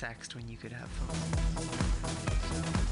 sext when you could have fun.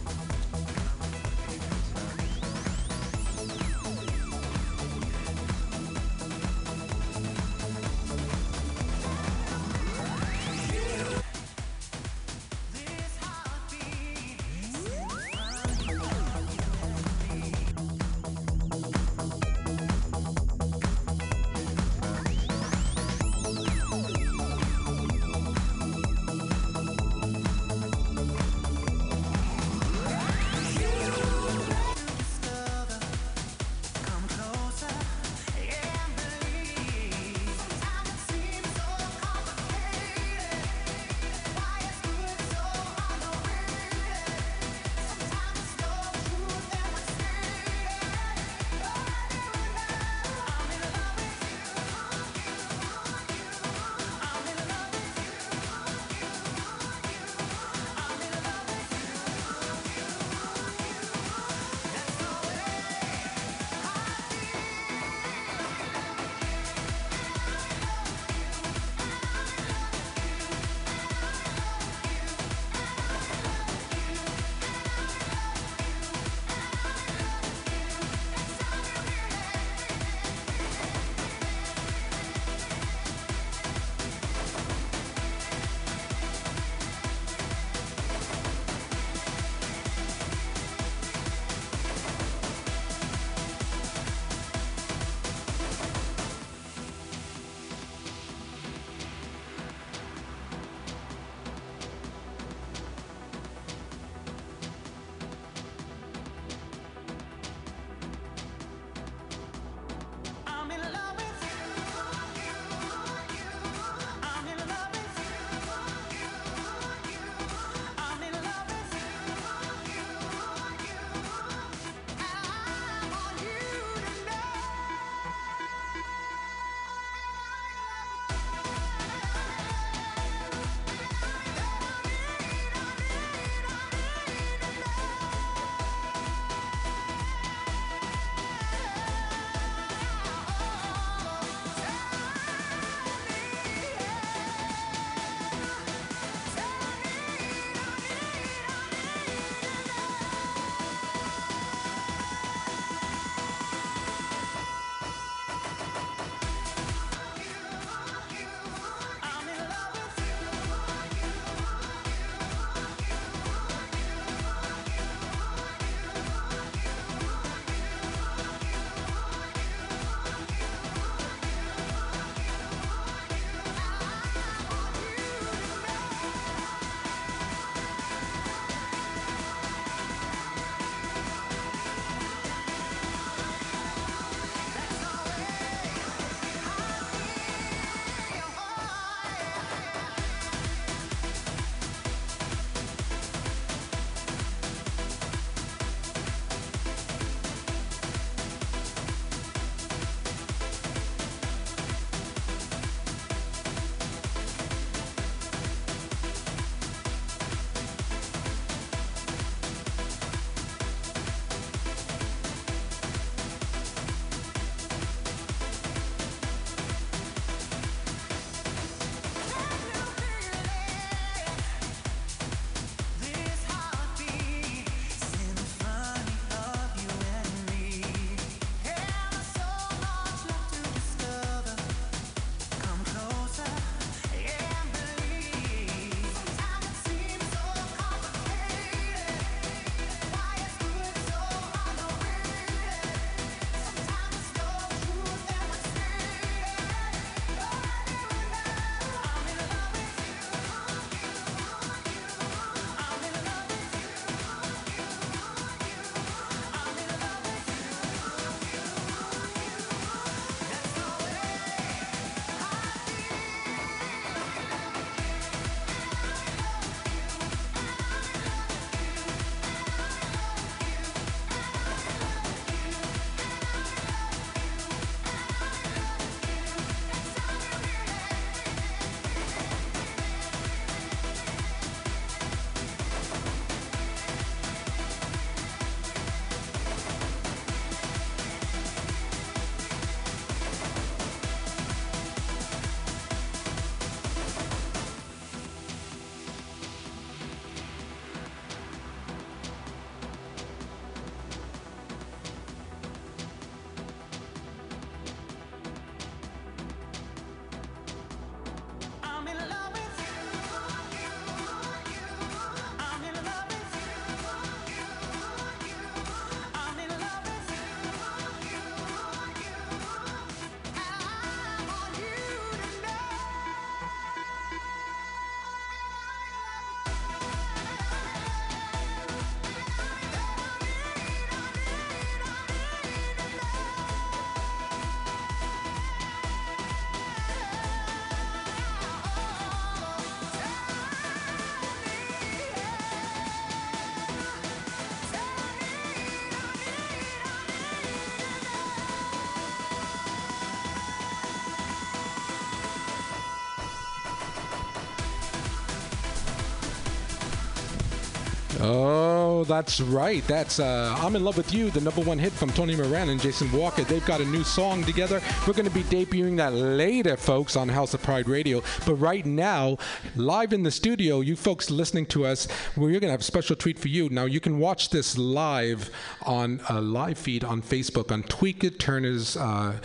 Oh, that's right. That's uh, I'm in Love with You, the number one hit from Tony Moran and Jason Walker. They've got a new song together. We're going to be debuting that later, folks, on House of Pride Radio. But right now, live in the studio, you folks listening to us, we're going to have a special treat for you. Now, you can watch this live on a live feed on Facebook on Tweaked Turner's. Uh,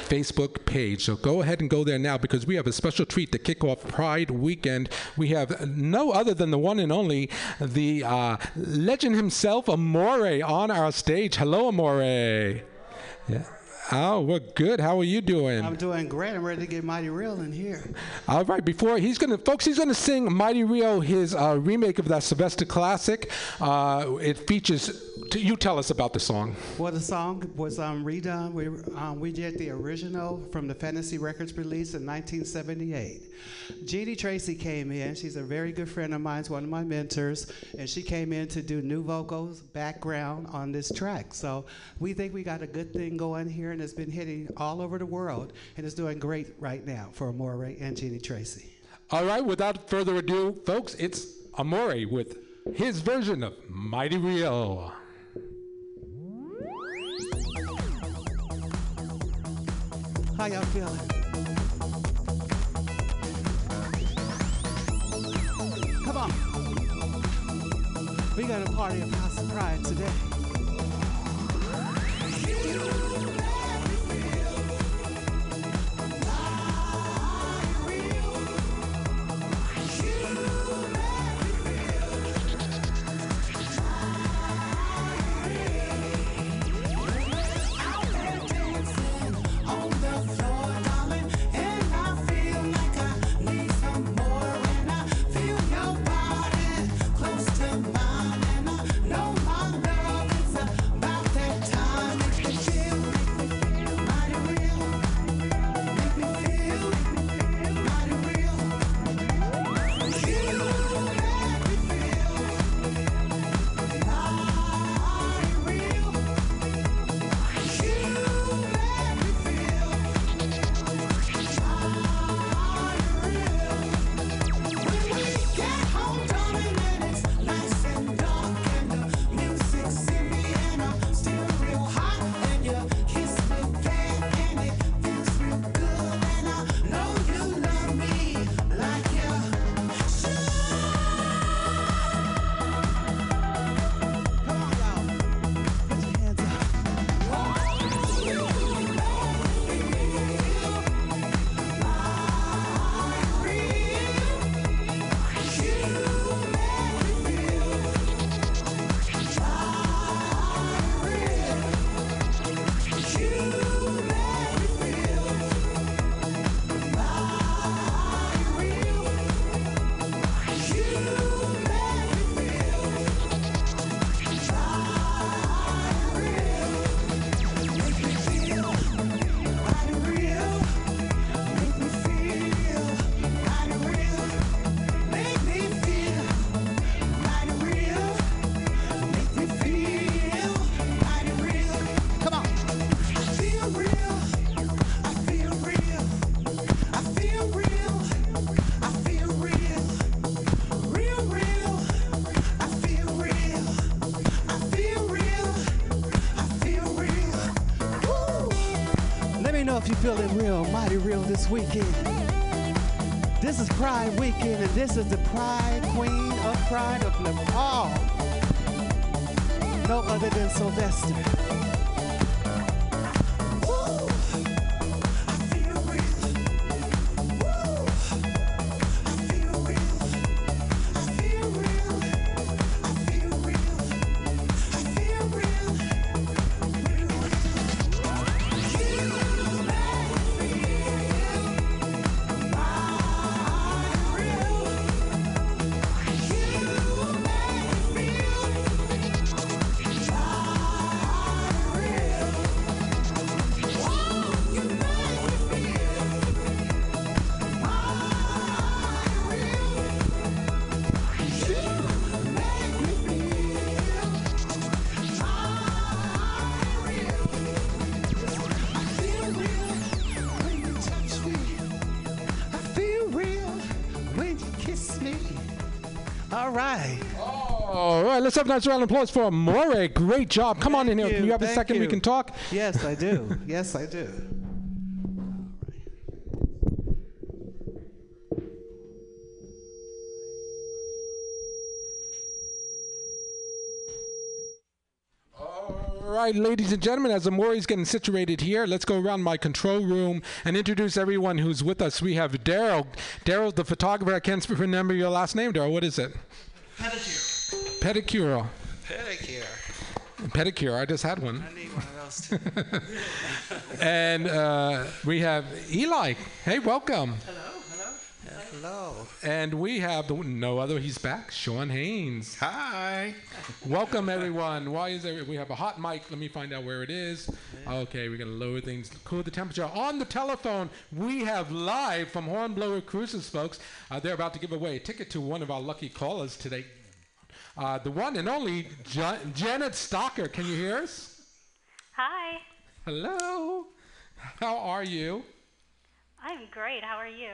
Facebook page. So go ahead and go there now because we have a special treat to kick off Pride Weekend. We have no other than the one and only, the uh, legend himself, Amore, on our stage. Hello, Amore. Yeah. Oh, we're good. How are you doing? I'm doing great. I'm ready to get Mighty Real in here. All right. Before he's gonna, folks, he's gonna sing Mighty Real, his uh, remake of that Sylvester classic. Uh, it features. You tell us about the song. Well, the song was um, redone. We um, we did the original from the Fantasy Records release in 1978. Jeanie Tracy came in. She's a very good friend of mine. She's one of my mentors, and she came in to do new vocals, background on this track. So we think we got a good thing going here, and it's been hitting all over the world, and it's doing great right now for Amore and Jeanie Tracy. All right. Without further ado, folks, it's Amore with his version of Mighty Real. How y'all feeling? Come on. We got a party of House Pride today. Weekend. This is Pride Weekend, and this is the Pride Queen of Pride of Nepal. No other than Sylvester. Right. All right, let's have a nice round of applause for Amore. Great job. Come on in here. Thank Can you have a thank second we can talk? Yes, I do. yes, I do. Right, ladies and gentlemen, as Amore's getting situated here, let's go around my control room and introduce everyone who's with us. We have Daryl. Daryl, the photographer. I can't remember your last name, Daryl. What is it? Pedicure. Pedicure. Pedicure. Pedicure. I just had one. I need one of those too. And uh, we have Eli. Hey, welcome. hello, hello. Hello. And we have the no other. He's back. Sean Haynes. Hi. Welcome everyone. Why is there? We have a hot mic. Let me find out where it is. Okay, we're gonna lower things, cool the temperature. On the telephone, we have live from Hornblower Cruises, folks. Uh, they're about to give away a ticket to one of our lucky callers today. Uh, the one and only Jo- Janet Stocker. Can you hear us? Hi, Hello. How are you? I'm great. How are you?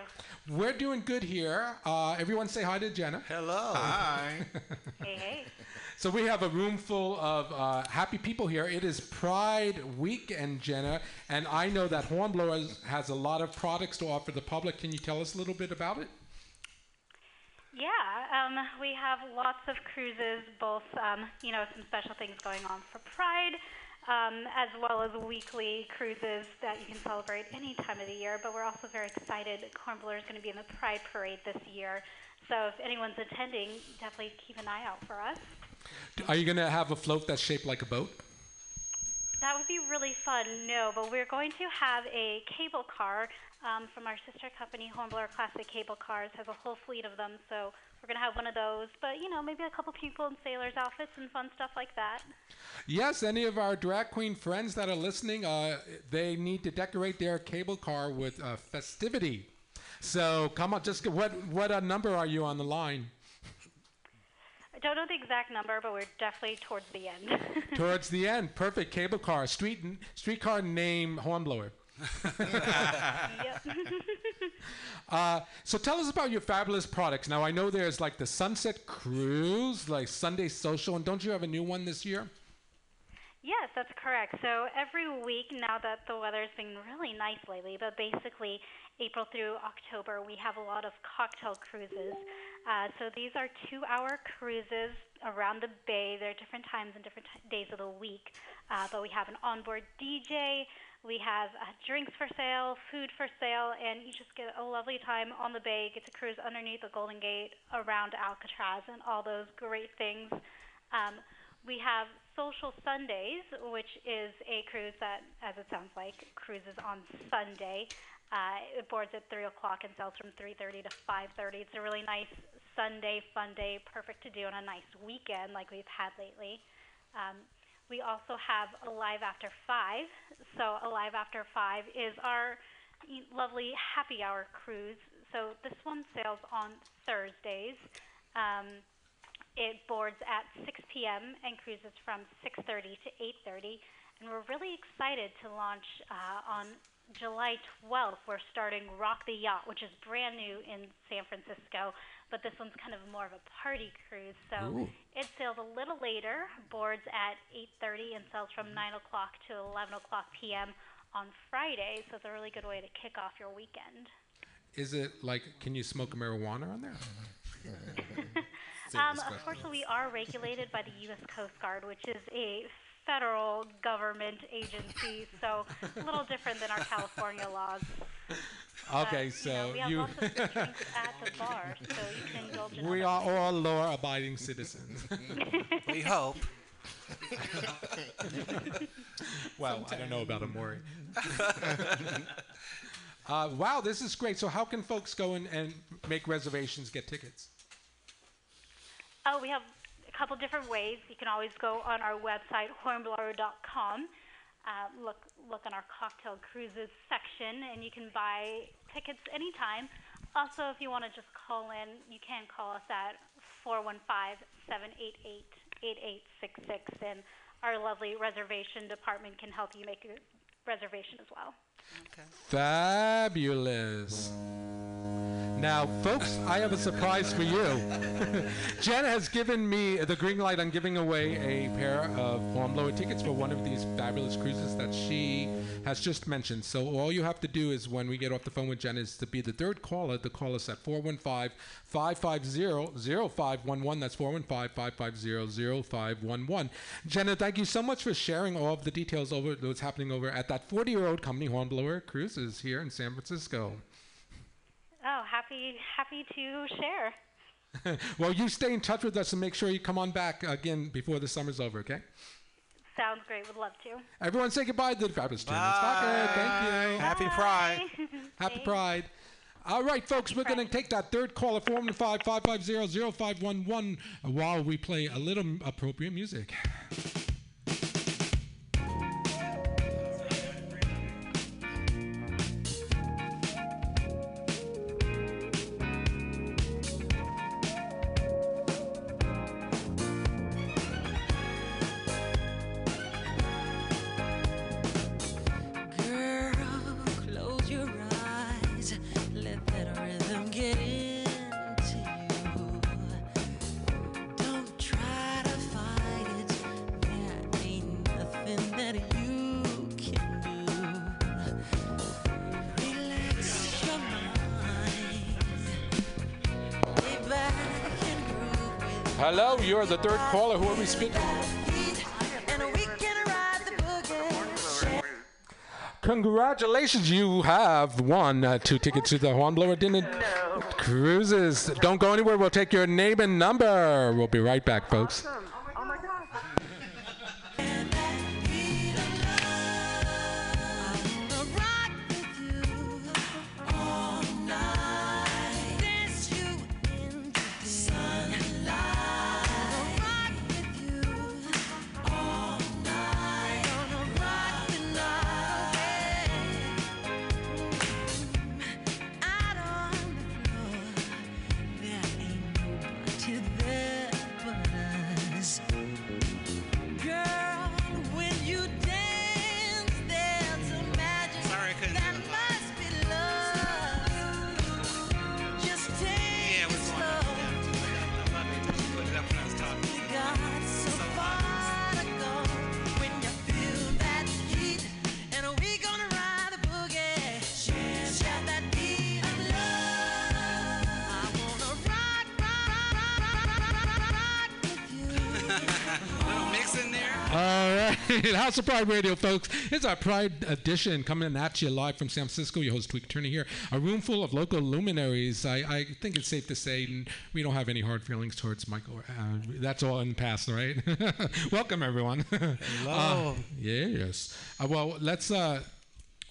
We're doing good here. Uh, everyone say hi to Jenna. Hello. Hi. Hey, hey. So we have a room full of uh, happy people here. It is Pride Weekend, Jenna, and I know that Hornblower has a lot of products to offer the public. Can you tell us a little bit about it? Yeah, um, we have lots of cruises, both, um, you know, some special things going on for Pride, um, as well as weekly cruises that you can celebrate any time of the year. But we're also very excited. Hornblower is going to be in the Pride Parade this year. So if anyone's attending, definitely keep an eye out for us. Are you going to have a float that's shaped like a boat? That would be really fun. No, but we're going to have a cable car um, from our sister company, Hornblower Classic Cable Cars, has a whole fleet of them. So we're going to have one of those. But, you know, maybe a couple people in sailors' outfits and fun stuff like that. Yes, any of our drag queen friends that are listening, uh, they need to decorate their cable car with uh, festivity. So come on, just what what uh, number are you on the line? I don't know the exact number, but we're definitely towards the end. Towards the end, perfect cable car, street streetcar name Hornblower. Uh, so tell us about your fabulous products. Now I know there's like the Sunset Cruise, like Sunday Social, and don't you have a new one this year? Yes, that's correct. So every week, now that the weather's been really nice lately, but basically April through October, we have a lot of cocktail cruises. Uh, so these are two-hour cruises around the bay. There are different times and different t- days of the week, uh, but we have an onboard DJ. We have uh, drinks for sale, food for sale, and you just get a lovely time on the bay. Get to cruise underneath the Golden Gate, around Alcatraz, and all those great things. Um, we have Social Sundays, which is a cruise that, as it sounds like, cruises on Sunday. Uh, it boards at 3 o'clock and sells from 3.30 to 5.30. It's a really nice Sunday fun day, perfect to do on a nice weekend like we've had lately. Um, we also have Alive After 5. So Alive After 5 is our lovely happy hour cruise. So this one sails on Thursdays. Um, it boards at 6 p.m. and cruises from 6:30 to 8:30, and we're really excited to launch uh, on July 12th. We're starting Rock the Yacht, which is brand new in San Francisco, but this one's kind of more of a party cruise. So it sails a little later, boards at 8:30, and sails from 9 o'clock to 11 o'clock p.m. on Friday. So it's a really good way to kick off your weekend. Is it like can you smoke marijuana on there? Um, unfortunately, we are regulated by the U.S. Coast Guard, which is a federal government agency, so a little different than our California laws. But, Okay, you know, so we have you lots of drinks at the bar, so you can indulge in we are all law-abiding citizens. We hope. well, I don't know about Amore. uh, wow, this is great. So how can folks go in and make reservations, get tickets? Oh, we have a couple different ways. You can always go on our website, hornblower.com. Uh, look, look on our cocktail cruises section, and you can buy tickets anytime. Also, if you want to just call in, you can call us at 415-788-8866, and our lovely reservation department can help you make a reservation as well. Fabulous. Now, folks, I have a surprise for you. Jen has given me the green light on giving away a pair of Blower tickets for one of these fabulous cruises that she has just mentioned. So all you have to do is when we get off the phone with Jen is to be the third caller to call us at 415-550-0511. That's 415-550-0511. Jenna, thank you so much for sharing all of the details over what's happening over at that 40-year-old company, Hornblower Cruises, here in San Francisco. Oh, happy happy to share. well, you stay in touch with us and make sure you come on back again before the summer's over, okay? Sounds great. Would love to. Everyone say goodbye to the fabulous Jen Stockhead. Thank you. Happy Pride. Happy Pride. All right, folks, we're going to take that third caller, 415-550-0511, while we play a little appropriate music. You're the third caller. Who are we speaking? beat, and we can ride the boogie. Congratulations, you have won uh, two tickets to the Hornblower Dinner Cruises. Don't go anywhere. We'll take your name and number. We'll be right back, folks. Girl, Right, House of Pride Radio, folks. It's our Pride edition coming at you live from San Francisco. Your host, Tweak Turner here. A room full of local luminaries. I, I think it's safe to say we don't have any hard feelings towards Michael. Uh, that's all in the past, right? Welcome, everyone. Hello. yes. Uh, well, let's uh,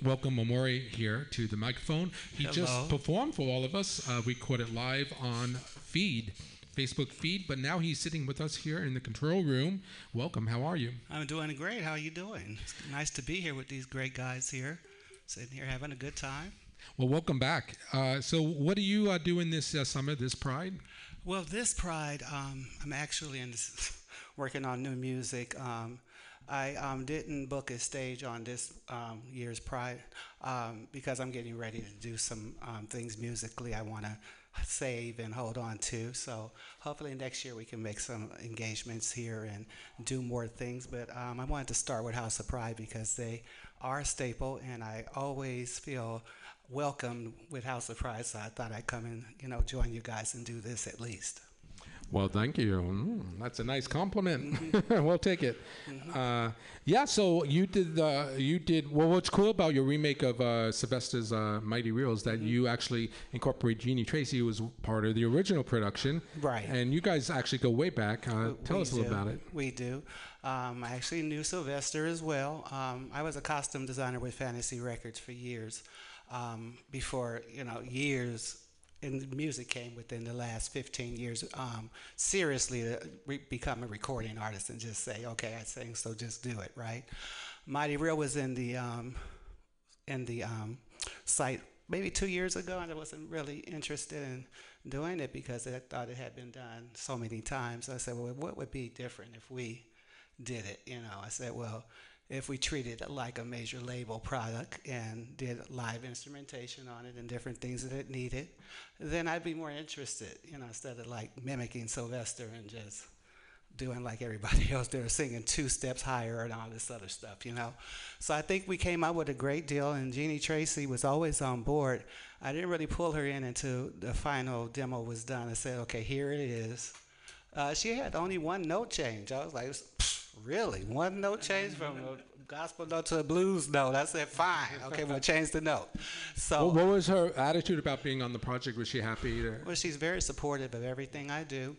welcome Amore here to the microphone. He Hello. just performed for all of us. Uh, we caught it live on feed. Facebook feed, but now he's sitting with us here in the control room. Welcome. How are you? I'm doing great. How are you doing? It's nice to be here with these great guys here, sitting here having a good time. Well, welcome back. Uh, so, what do you uh, do in this uh, summer, this Pride? Well, this Pride, um, I'm actually in this, working on new music. Um, I um, didn't book a stage on this um, year's Pride um, because I'm getting ready to do some um, things musically I want to save and hold on to. So hopefully next year we can make some engagements here and do more things. But um, I wanted to start with House of Pride because they are a staple, and I always feel welcome with House of Pride. So I thought I'd come and you know join you guys and do this at least. Well, thank you. Mm, that's a nice compliment. we'll take it. Uh, yeah. So you did. Uh, you did. Well, what's cool about your remake of uh, Sylvester's uh, Mighty Reels that you actually incorporate Jeanie Tracy, who was part of the original production. Right. And you guys actually go way back. Uh, tell We us a little do. about it. We do. Um, I actually knew Sylvester as well. Um, I was a costume designer with Fantasy Records for years. Um, before you know, years in music came within the last 15 years. Um, seriously, to re- become a recording artist and just say, okay, I sing, so just do it, right? Mighty Real was in the um, in the um, site maybe two years ago, and I wasn't really interested in doing it because I thought it had been done so many times. I said, well, what would be different if we did it? You know, I said, well, if we treated it like a major label product and did live instrumentation on it and different things that it needed, then I'd be more interested, you know, instead of like mimicking Sylvester and just doing like everybody else. They were singing two steps higher and all this other stuff, you know. So I think we came up with a great deal, and Jeanie Tracy was always on board. I didn't really pull her in until the final demo was done. I said, okay, here it is. Uh, she had only one note change. I was like, "Pfft, really? One note change from a gospel note to a blues note? I said, fine. Okay, we'll change the note. So. What, what was her attitude about being on the project? Was she happy? To, Well, she's very supportive of everything I do,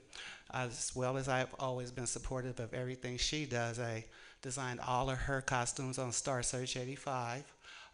as well as I've always been supportive of everything she does. I designed all of her costumes on Star Search 85.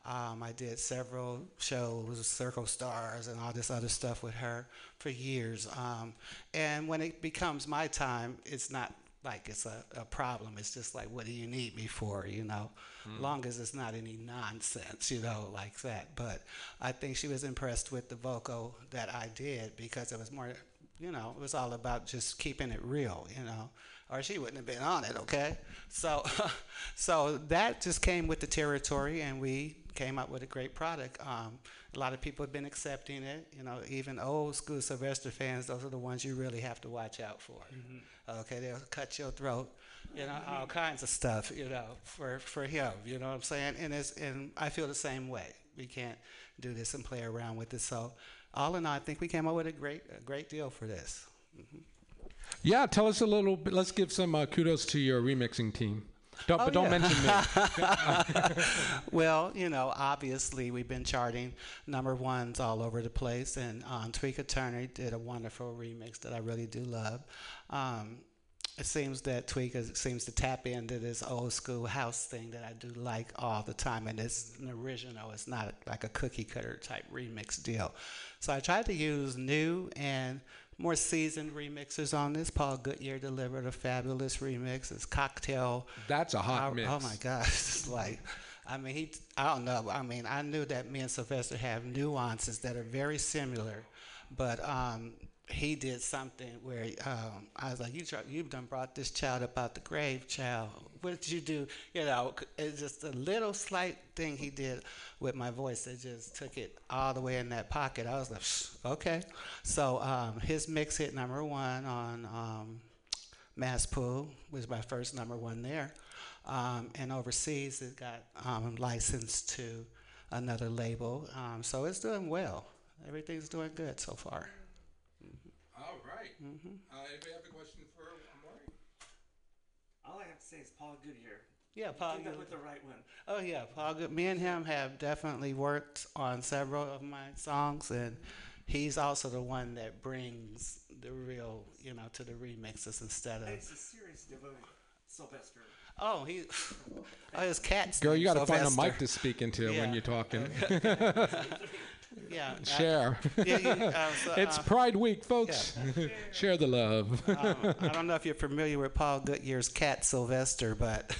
Um, I did several shows, Circle Stars, and all this other stuff with her for years. Um, and when it becomes my time, it's not like it's a, a problem. It's just like, what do you need me for, you know? Hmm. Long as it's not any nonsense, you know, like that. But I think she was impressed with the vocal that I did because it was more, you know, it was all about just keeping it real, you know, or she wouldn't have been on it, okay? So, so that just came with the territory, and we came up with a great product. Um, a lot of people have been accepting it, you know, even old school Sylvester fans. Those are the ones you really have to watch out for. Okay, they'll cut your throat, you know, all kinds of stuff, you know, for for him. You know what I'm saying? And it's and I feel the same way. We can't do this and play around with it. So, all in all, I think we came up with a great a great deal for this. yeah, tell us a little bit. Let's give some uh, kudos to your remixing team. Don't, Oh, but don't yeah. mention me. Well, you know, obviously we've been charting number ones all over the place, and um, Tweeka Turner did a wonderful remix that I really do love. Um, it seems that Tweeka seems to tap into this old school house thing that I do like all the time, and it's an original. It's not like a cookie cutter type remix deal. So I tried to use new and more seasoned remixers on this. Paul Goodyear delivered a fabulous remix. It's Cocktail That's a hot I- mix. Oh my gosh, it's like, I mean, he, I don't know. I mean, I knew that me and Sylvester have nuances that are very similar, but um, he did something where um, I was like, you, try, you done brought this child up out the grave, child. What did you do? You know, it's just a little slight thing he did with my voice that just took it all the way in that pocket. I was like, okay. So um, his mix hit number one on. Um, Mass Pool was my first number one there. Um, and overseas, it got um, licensed to another label. Um, so it's doing well. Everything's doing good so far. All right. Mm-hmm. Uh, anybody have a question for Amore? All I have to say is Paul Goodyear. Yeah, Paul. Came up with the right one. Oh yeah, Paul. Good. Me and him have definitely worked on several of my songs, and he's also the one that brings the real, you know, to the remixes instead of. It's a serious devoted Sylvester. Oh, he. Oh, his cat's. Girl, you got to find a mic to speak into when you're talking. Yeah. I- Share. yeah, you- uh, so, it's uh, Pride Week, folks. Share the love. Um, I don't know if you're familiar with Paul Goodyear's cat Sylvester, but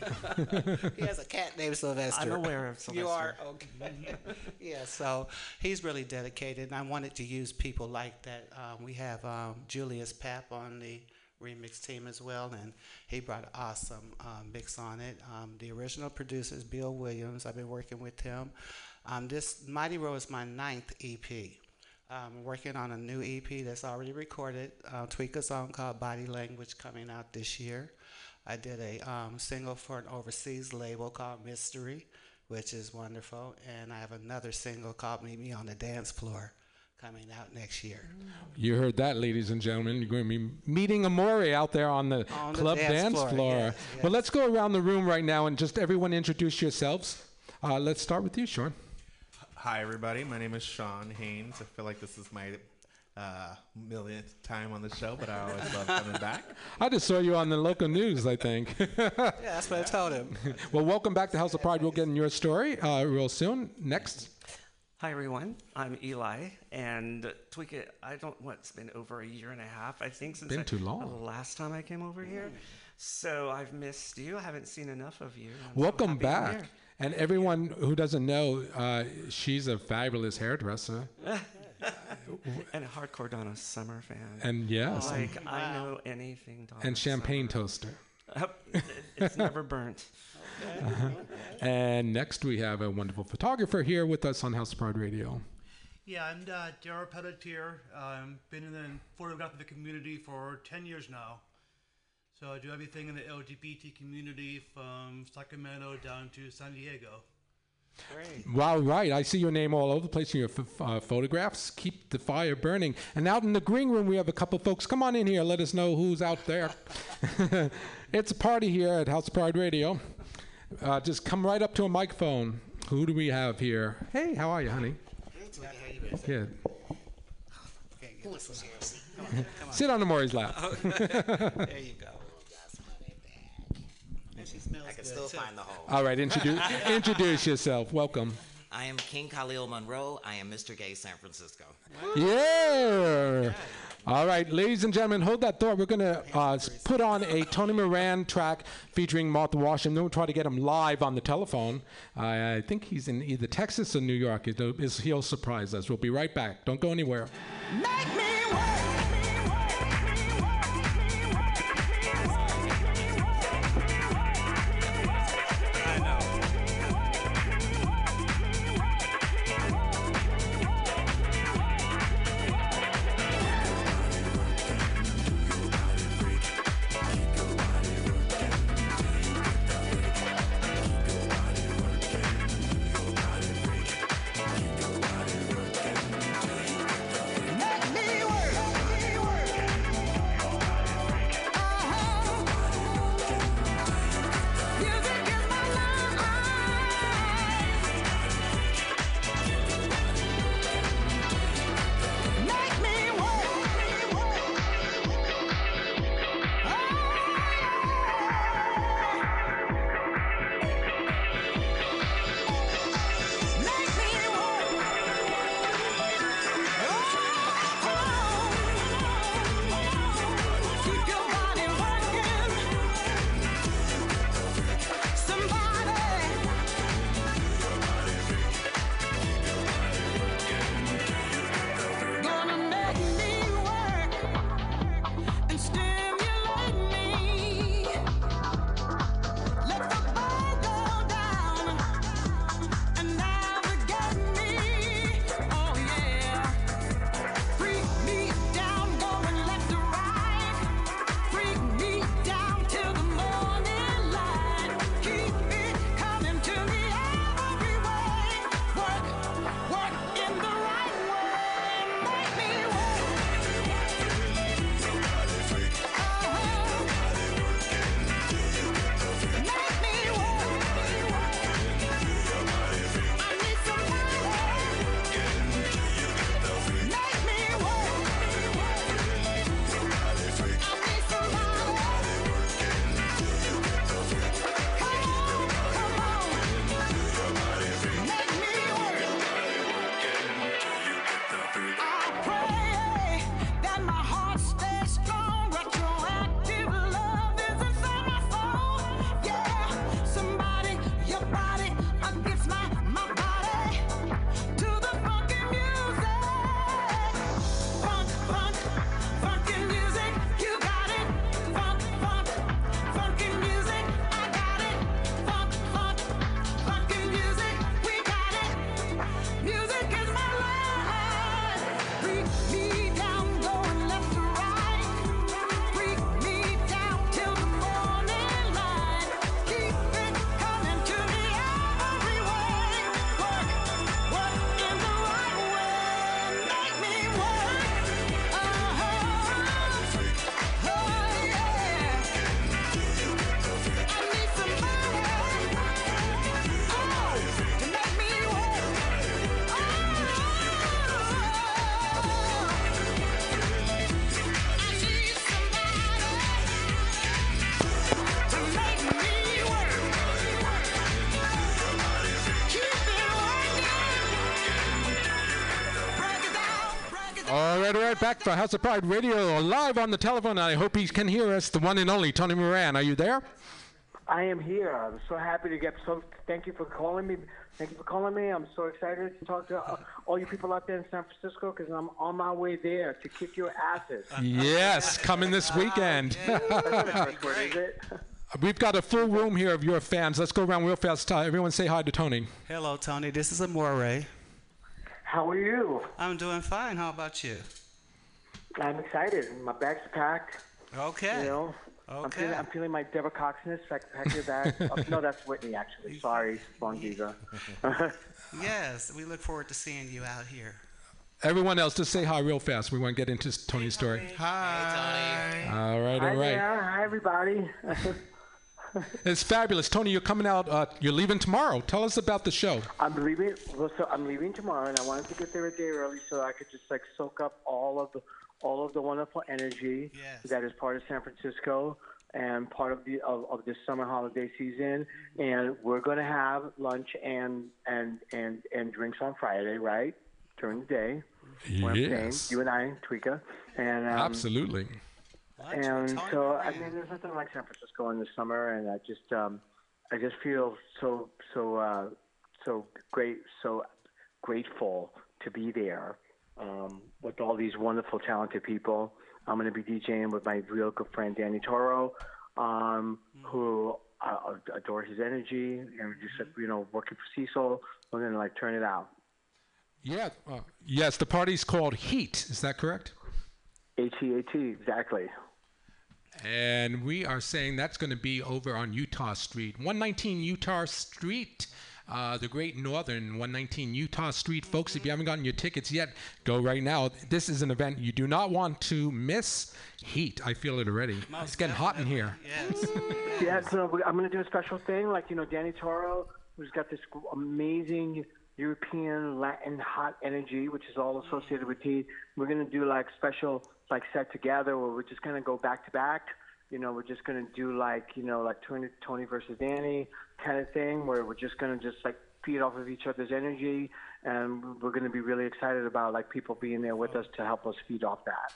he has a cat named Sylvester. I'm aware of Sylvester. You are okay. yeah, so he's really dedicated, and I wanted to use people like that. Um, we have um, Julius Papp on the remix team as well, and he brought an awesome um, mix on it. Um, the original producer is Bill Williams. I've been working with him. Um, this Mighty Row is my ninth EP. I'm working on a new EP that's already recorded. Uh, tweak a song called Body Language coming out this year. I did a um, single for an overseas label called Mystery, which is wonderful. And I have another single called Meet Me on the Dance Floor coming out next year. You heard that, ladies and gentlemen. You're going to be meeting Amore out there on the On the club dance dance, floor, floor. yes, Well, let's go around the room right now and just everyone introduce yourselves. Uh, let's start with you, Sean. Hi, everybody. My name is Sean Haynes. I feel like this is my uh, millionth time on the show, but I always love coming back. I just saw you on the local news, I think. Yeah, that's what I told him. well, welcome back to House of Pride. We'll get in your story uh, real soon. Next. Hi everyone, I'm Eli, and Tweak It. I don't. What? It's been over a year and a half, I think, since Been I- too long. The last time I came over here, so I've missed you. I haven't seen enough of you. I'm Welcome happy I'm back. Here. And everyone who doesn't know, uh, she's a fabulous hairdresser. And a hardcore Donna Summer fan. And yes, and, like I know anything Donna. and champagne toaster. Summer. it's never burnt. and next we have a wonderful photographer here with us on House of Pride Radio. Yeah, I'm uh, Daryl Pelletier. Um, been in the photographic community for 10 years now. So I do everything in the LGBT community from Sacramento down to San Diego. Great. Wow, right. I see your name all over the place in your ph- uh, photographs. Keep the fire burning. And out in the green room, we have a couple folks. Come on in here. Let us know who's out there. it's a party here at House of Pride Radio. Uh, just come right up to a microphone. Who do we have here? Hey, how are you, honey? Good. Sit on the Maury's lap. There you go. I can still find the hole. All right, introduce, introduce yourself. Welcome. I am King Khalil Monroe. I am Mr. Gay San Francisco. Yeah. All right, ladies and gentlemen, hold that thought. We're going to uh, put on a Tony Moran track featuring Martha Washington. Then we'll try to get him live on the telephone. I I think he's in either Texas or New York. He'll, is- he'll surprise us. We'll be right back. Don't go anywhere. Make me work. Back for House of Pride Radio, live on the telephone. I hope he can hear us, the one and only Tony Moran. Are you there? I am here. I'm so happy to get so. Thank you for calling me. Thank you for calling me. I'm so excited to talk to uh, all you people out there in San Francisco because I'm on my way there to kick your asses. Yes, coming this weekend. That's not a curse word, is it? We've got a full room here of your fans. Let's go around real fast. Everyone say hi to Tony. Hello, Tony. This is Amore. How are you? I'm doing fine. How about you? I'm excited. My bag's packed. Okay. You know, I'm Okay. feeling, I'm feeling my Deborah Coxness. I can pack your bag. oh, no, that's Whitney, actually. Sorry, wrong diva. Yes, we look forward to seeing you out here. Everyone else, just say hi real fast. We want to get into Tony's story. Hi. Tony. All right, all right. there. Hi, everybody. It's fabulous. Tony, you're coming out, uh, you're leaving tomorrow. Tell us about the show. I'm leaving. Well, so I'm leaving tomorrow, and I wanted to get there a day early so I could just like soak up all of the all of the wonderful energy Yes. that is part of San Francisco and part of the of, of this summer holiday season. And we're going to have lunch and and and and drinks on Friday, right during the day. What I'm saying, Yes. you and I, Tweeka, and um, Absolutely. Lunch and so I mean, there's nothing like San Francisco in the summer, and I just um, I just feel so so uh, so great, so grateful to be there um, with all these wonderful, talented people. I'm going to be DJing with my real good friend Danny Toro, um, who I adore his energy, and just you know working for Cecil. We're going to like turn it out. Yeah. Uh, yes, the party's called Heat. Is that correct? H E A T exactly. And we are saying that's going to be over on Utah Street, 119 Utah Street, uh, the Great Northern, 119 Utah Street. Folks, if you haven't gotten your tickets yet, go right now. This is an event you do not want to miss. Heat, I feel it already. it's getting hot in here. Yes. Yeah, so I'm going to do a special thing, like you know, Danny Toro, who's got this amazing European Latin hot energy, which is all associated with tea. We're going to do like special like set together where we're just going to go back to back. You know, we're just going to do like you know like Tony, Tony versus Danny kind of thing, where we're just going to just like feed off of each other's energy, and we're going to be really excited about like people being there with us to help us feed off that.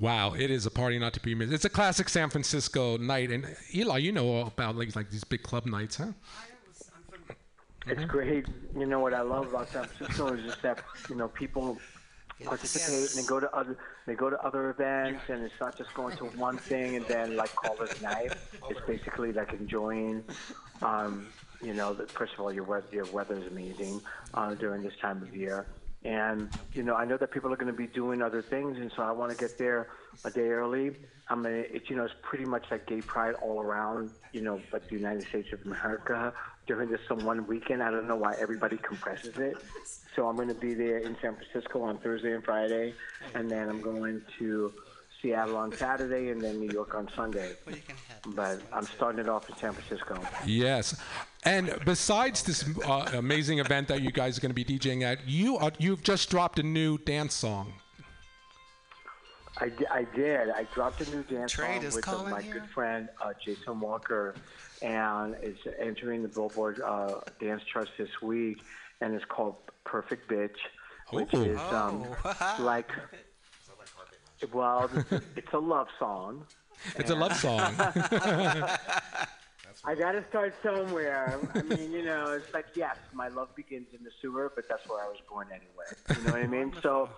Wow, it is a party not to be missed. It's a classic San Francisco night. And Eli, you know all about like, like these big club nights, huh? It's great. You know what I love about San Francisco is just that you know people participate and they go to other they go to other events and it's not just going to one thing and then like call it a night. It's basically like enjoying. Um, you know, first of all, your weather your weather is amazing uh, during this time of year. And you know, I know that people are going to be doing other things, and so I want to get there a day early. I'm gonna, it's you know, it's pretty much like gay pride all around, you know, but the United States of America during this one weekend. I don't know why everybody compresses it. So I'm going to be there in San Francisco on Thursday and Friday, and then I'm going to Seattle on Saturday, and then New York on Sunday. But I'm starting it off in San Francisco. Yes. And besides this uh, amazing event that you guys are going to be DJing at, you are, you've just dropped a new dance song. I, di- I did. I dropped a new dance Trade song with uh, my here? good friend uh, Jason Walker, and it's entering the Billboard uh, dance charts this week, and it's called "Perfect Bitch," which Ooh. is um, Oh. like, well, it's a love song. It's a love song. I got to start somewhere. I mean, you know, it's like yes, my love begins in the sewer, but that's where I was born anyway. You know what I mean? So,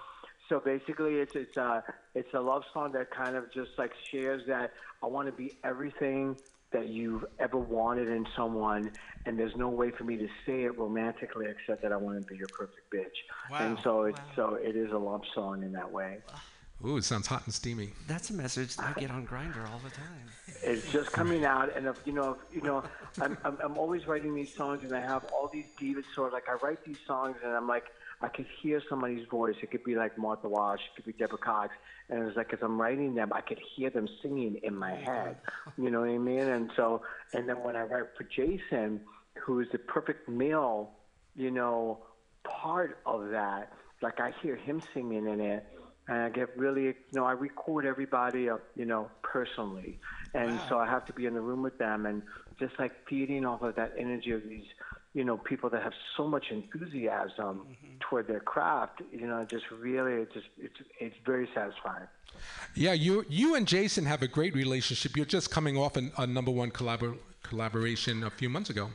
so basically, it's it's a it's a love song that kind of just like shares that I want to be everything that you've ever wanted in someone, and there's no way for me to say it romantically except that I want to be your perfect bitch. Wow. And so it's so it is a love song in that way. Ooh, it sounds hot and steamy. That's a message that I get on Grindr all the time. It's just coming out, and if, you know, if, you know, I'm, I'm I'm always writing these songs, and I have all these divas sort of like I write these songs, and I'm like I could hear somebody's voice. It could be like Martha Wash, it could be Deborah Cox, and it's like as I'm writing them, I could hear them singing in my head. You know what I mean? And so, and then when I write for Jason, who is the perfect male, you know, part of that, like I hear him singing in it, and I get really, you know, I record everybody, uh, you know, personally, and so I have to be in the room with them and just like feeding off of that energy of these, you know, people that have so much enthusiasm toward their craft. You know, just really, it just it's it's very satisfying. Yeah, you you and Jason have a great relationship. You're just coming off an, a number one collabor- collaboration a few months ago.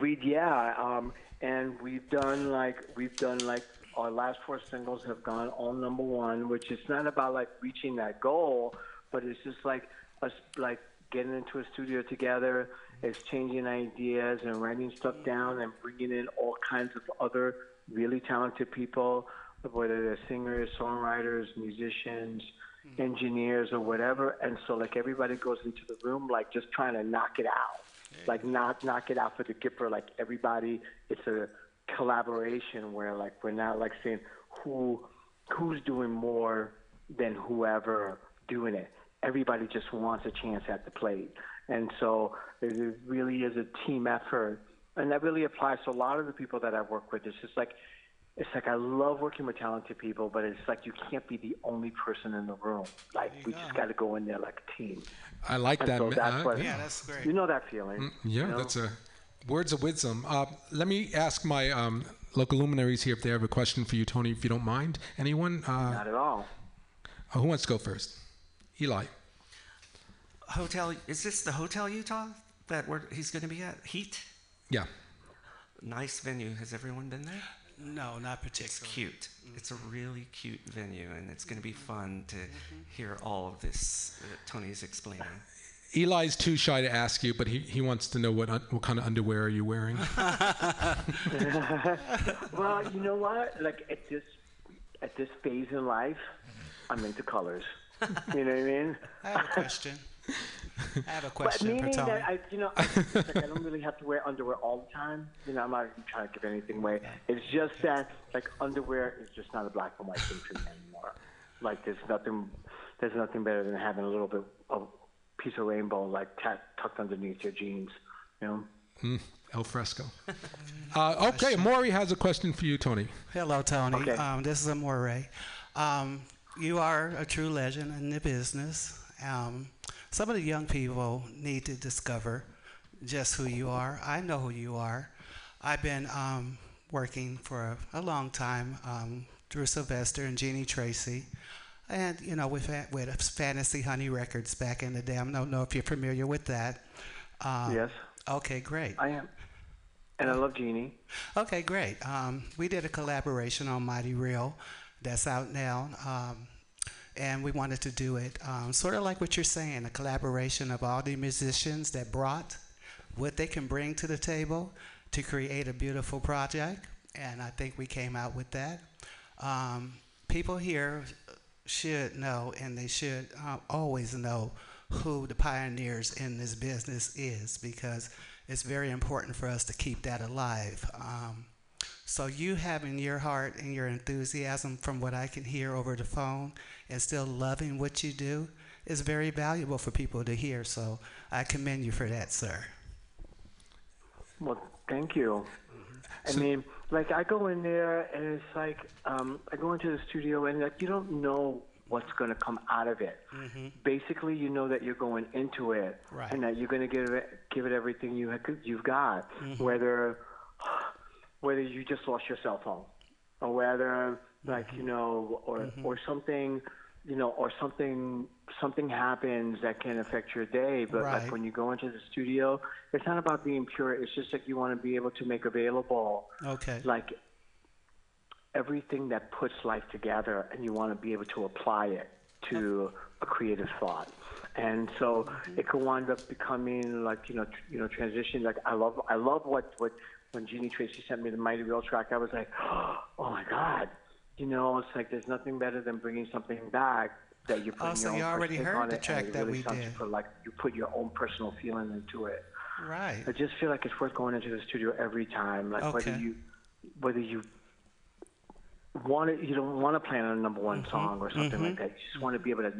We yeah, um, and we've done like we've done like our last four singles have gone all number one, which is not about like reaching that goal, but it's just like us like getting into a studio together. It's changing ideas and writing stuff down and bringing in all kinds of other really talented people, whether they're singers, songwriters, musicians, mm-hmm. engineers, or whatever. And so, like, everybody goes into the room, like, just trying to knock it out. Like, knock, knock it out for the Gipper. Like, everybody, it's a collaboration where, like, we're not, like, saying who who's doing more than whoever doing it. Everybody just wants a chance at the plate. And so it really is a team effort. And that really applies to a lot of the people that I work with. It's just like, it's like I love working with talented people, but it's like you can't be the only person in the room. Like we just got to go in there like a team. I like And that. so ma- that's uh, what, Yeah, that's great. You know that feeling. Yeah, you know? that's a words of wisdom. Uh, let me ask my um, local luminaries here if they have a question for you, Tony, if you don't mind. Anyone? Uh, Not at all. uh, who wants to go first? Eli. Hotel, is this the Hotel Utah that we're, he's going to be at? Heat? Yeah. Nice venue. Has everyone been there? No, not particularly. It's particularly. cute. Mm-hmm. It's a really cute venue, and it's going to be mm-hmm. fun to mm-hmm. hear all of this that Tony's explaining. Eli's too shy to ask you, but he, he wants to know what un- what kind of underwear are you wearing? well, you know what? Like at this at this phase in life, I'm into colors. You know what I mean? I have a question. I have a But question for meaning Tony. that I, you know, I, like I don't really have to wear underwear all the time. You know, I'm not trying to give anything away. It's just that like underwear is just not a black and white thing for me anymore. Like there's nothing, there's nothing better than having a little bit of piece of rainbow like ta- tucked underneath your jeans. You know. Mm, El fresco. Uh, okay, Maury has a question for you, Tony. Hello, Tony. Okay. Um, this is Amore. Um, you are a true legend in the business. Um, some of the young people need to discover just who you are. I know who you are. I've been um, working for a, a long time. Um, Drew Sylvester and Jeanie Tracy. And, you know, with, with Fantasy Honey Records back in the day. I don't know if you're familiar with that. Um, Yes. Okay, great. I am. And I love Jeanie. Okay, great. Um, we did a collaboration on Mighty Real that's out now. Um, and we wanted to do it um, sort of like what you're saying a collaboration of all the musicians that brought what they can bring to the table to create a beautiful project. And I think we came out with that. Um, people here should know, and they should uh, always know who the pioneers in this business is because it's very important for us to keep that alive. Um, so you having your heart and your enthusiasm from what I can hear over the phone and still loving what you do is very valuable for people to hear. So I commend you for that, sir. Well, thank you. I mean, like I go in there and it's like um, I go into the studio and like you don't know what's going to come out of it. Mm-hmm. Basically, you know that you're going into it Right. and that you're going to give it give it everything you ha- you've got, mm-hmm. whether whether you just lost your cell phone or whether like mm-hmm. you know or or something you know or something something happens that can affect your day but Right. like when you go into the studio it's not about being pure. It's just like you want to be able to make available Okay. like everything that puts life together and you want to be able to apply it to a creative thought. And so mm-hmm. it could wind up becoming like you know tr- you know transition like i love i love what what when jeanie tracy sent me the mighty real track i was like oh my god you know it's like there's nothing better than bringing something back that you put Oh, your you already heard on the it, track that really we did. For like you put your own personal feeling into it Right. I just feel like it's worth going into the studio every time. Like whether you whether you want to, you don't want to plan on a number one Mm-hmm. song or something like that. You just want to be able to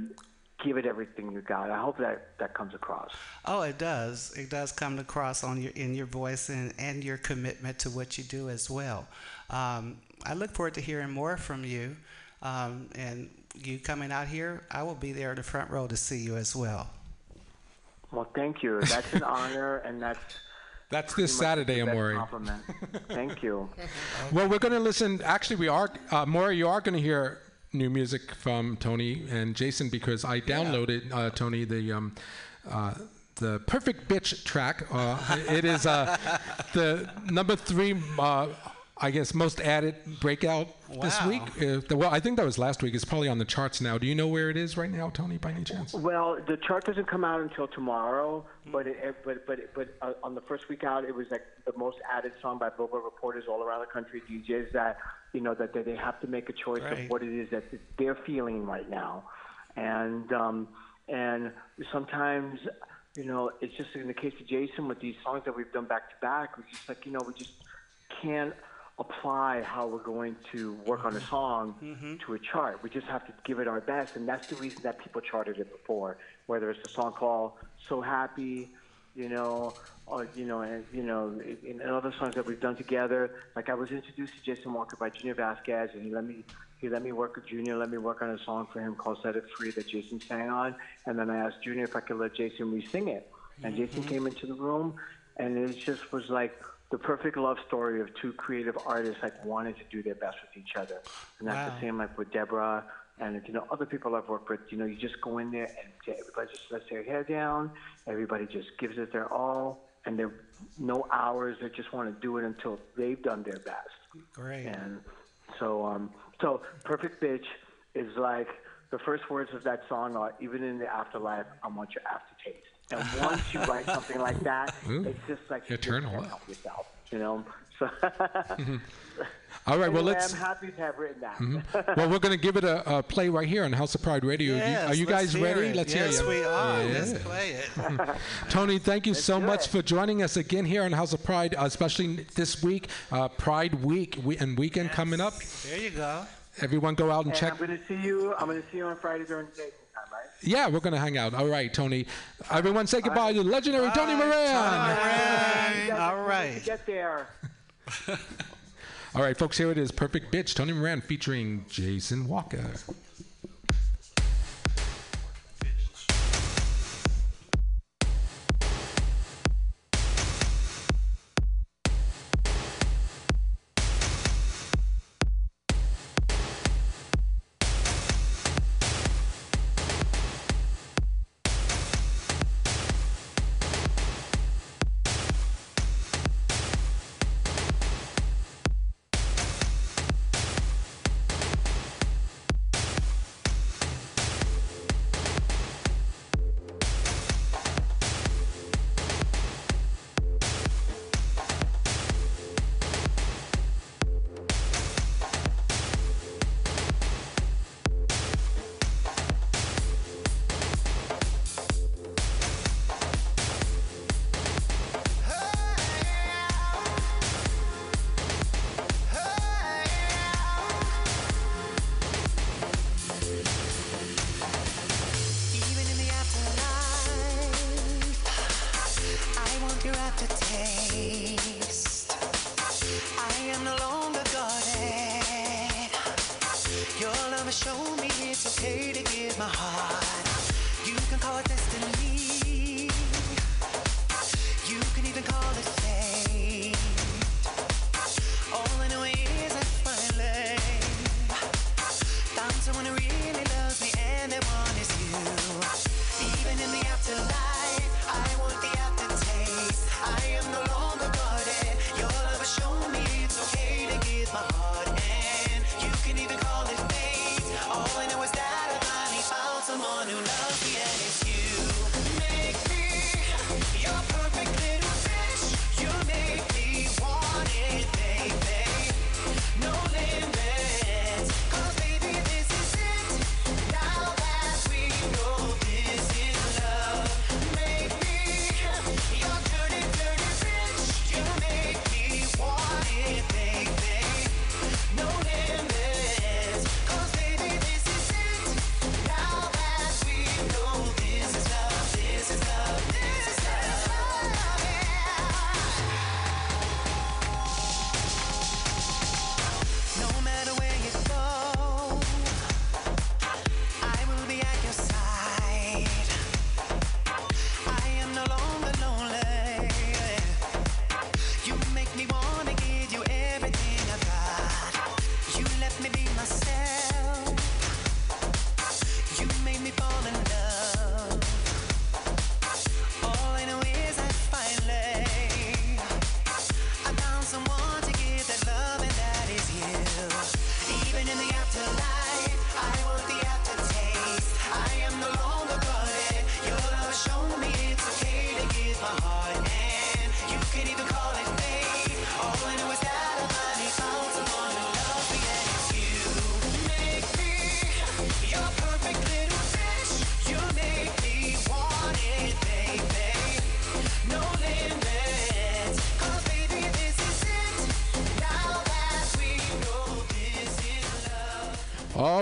give it everything you got. I hope that that comes across. Oh, it does. It does come across on your in your voice and, and your commitment to what you do as well. Um, I look forward to hearing more from you. Um, and you coming out here, I will be there in the front row to see you as well. Well, thank you. That's an honor, and that's That's this much Saturday, the best Amore. compliment. Thank you. Well, we're going to listen. Actually, we are. Uh, Maury, you are going to hear new music from Tony and Jason because I downloaded uh, Tony the. Um, uh, the perfect bitch track. Uh, it is uh, the number three uh, I guess most added breakout this week. Uh, the- well, I think that was last week. It's probably on the charts now. Do you know where it is right now, Tony, by any chance? Well, the chart doesn't come out until tomorrow, but it, it- but but but uh, on the first week out, it was like the most added song by Billboard reporters all around the country, DJs that you know that, that they have to make a choice Right. of what it is that they're feeling right now, and um, and sometimes you know it's just in the case of Jason with these songs that we've done back to back, we just like you know we just can't apply how we're going to work on a mm-hmm. song mm-hmm. to a chart. We just have to give it our best, and that's the reason that people charted it before. Whether it's a song called "So Happy," you know, or you know, and you know, in, in other songs that we've done together. Like I was introduced to Jason Walker by Junior Vasquez, and he let me he let me work with Junior, let me work on a song for him called "Set It Free" that Jason sang on, and then I asked Junior if I could let Jason re-sing it, and mm-hmm. Jason came into the room, and it just was like the perfect love story of two creative artists like wanting to do their best with each other, and that's Wow. the same like with Deborah and you know other people I've worked with. You know, you just go in there and everybody just lets their hair down. Everybody just gives it their all, and they're no hours. They just want to do it until they've done their best. Great. And so, um, so perfect bitch is like the first words of that song are even in the afterlife, I want your aftertaste. And once you write something like that, Ooh. it's just like you Eternal can't help yourself, you know. So All right. Well, let's. I'm happy to have written that. Mhm. Well, we're going to give it a, a play right here on House of Pride Radio. Yes, are you guys ready? it. Let's yes, hear you. Yes, we are. Yeah. Let's play it. Tony, thank you so much it. for joining us again here on House of Pride, uh, especially this week, uh, Pride Week we, and weekend coming up. There you go. Everyone go out and And check. I'm going to see you. I'm going to see you on Friday during Jason time, right? Yeah, we're going to hang out. All right, Tony. Everyone say goodbye to the legendary Tony Bye, Moran. Moran. You guys All are going right. To get there. All right, folks, here it is Perfect Bitch, Tony Moran featuring Jason Walker.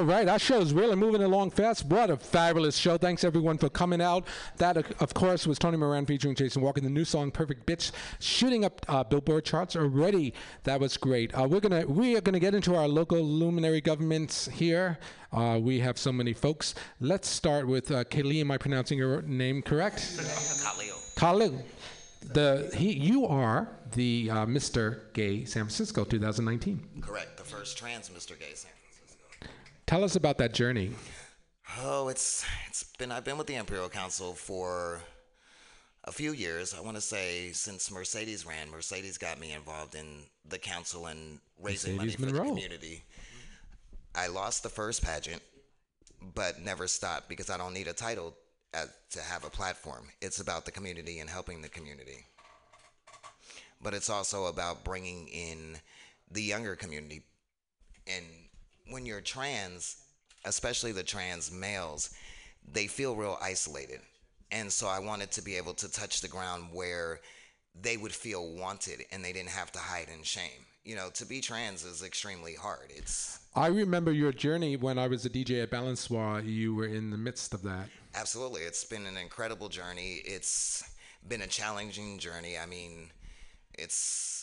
Right, our show is really moving along fast. What a fabulous show. Thanks everyone for coming out. That, of course, was Tony Moran featuring Jason Walker. The new song "Perfect Bitch" shooting up uh, Billboard charts already. That was great. Uh, we're gonna we are gonna get into our local luminary governments here. Uh, we have so many folks. Let's start with uh, Kaylee. Am I pronouncing your name correct? Khalil. Khalil. The he you are the uh, Mr. Gay San Francisco 2019. Correct. The first trans Mr. Gay San Francisco. Tell us about that journey. Oh, it's it's been I've been with the Imperial Council for a few years. I want to say since Mercedes ran, Mercedes got me involved in the council and raising Mercedes money for Monroe. the community. I lost the first pageant, but never stopped because I don't need a title to have a platform. It's about the community and helping the community. But it's also about bringing in the younger community and when you're trans, especially the trans males, they feel real isolated. And so I wanted to be able to touch the ground where they would feel wanted and they didn't have to hide in shame. You know, to be trans is extremely hard. It's I remember your journey when I was a DJ at Balançoire. You were in the midst of that. absolutely, it's been an incredible journey. It's been a challenging journey. I mean, it's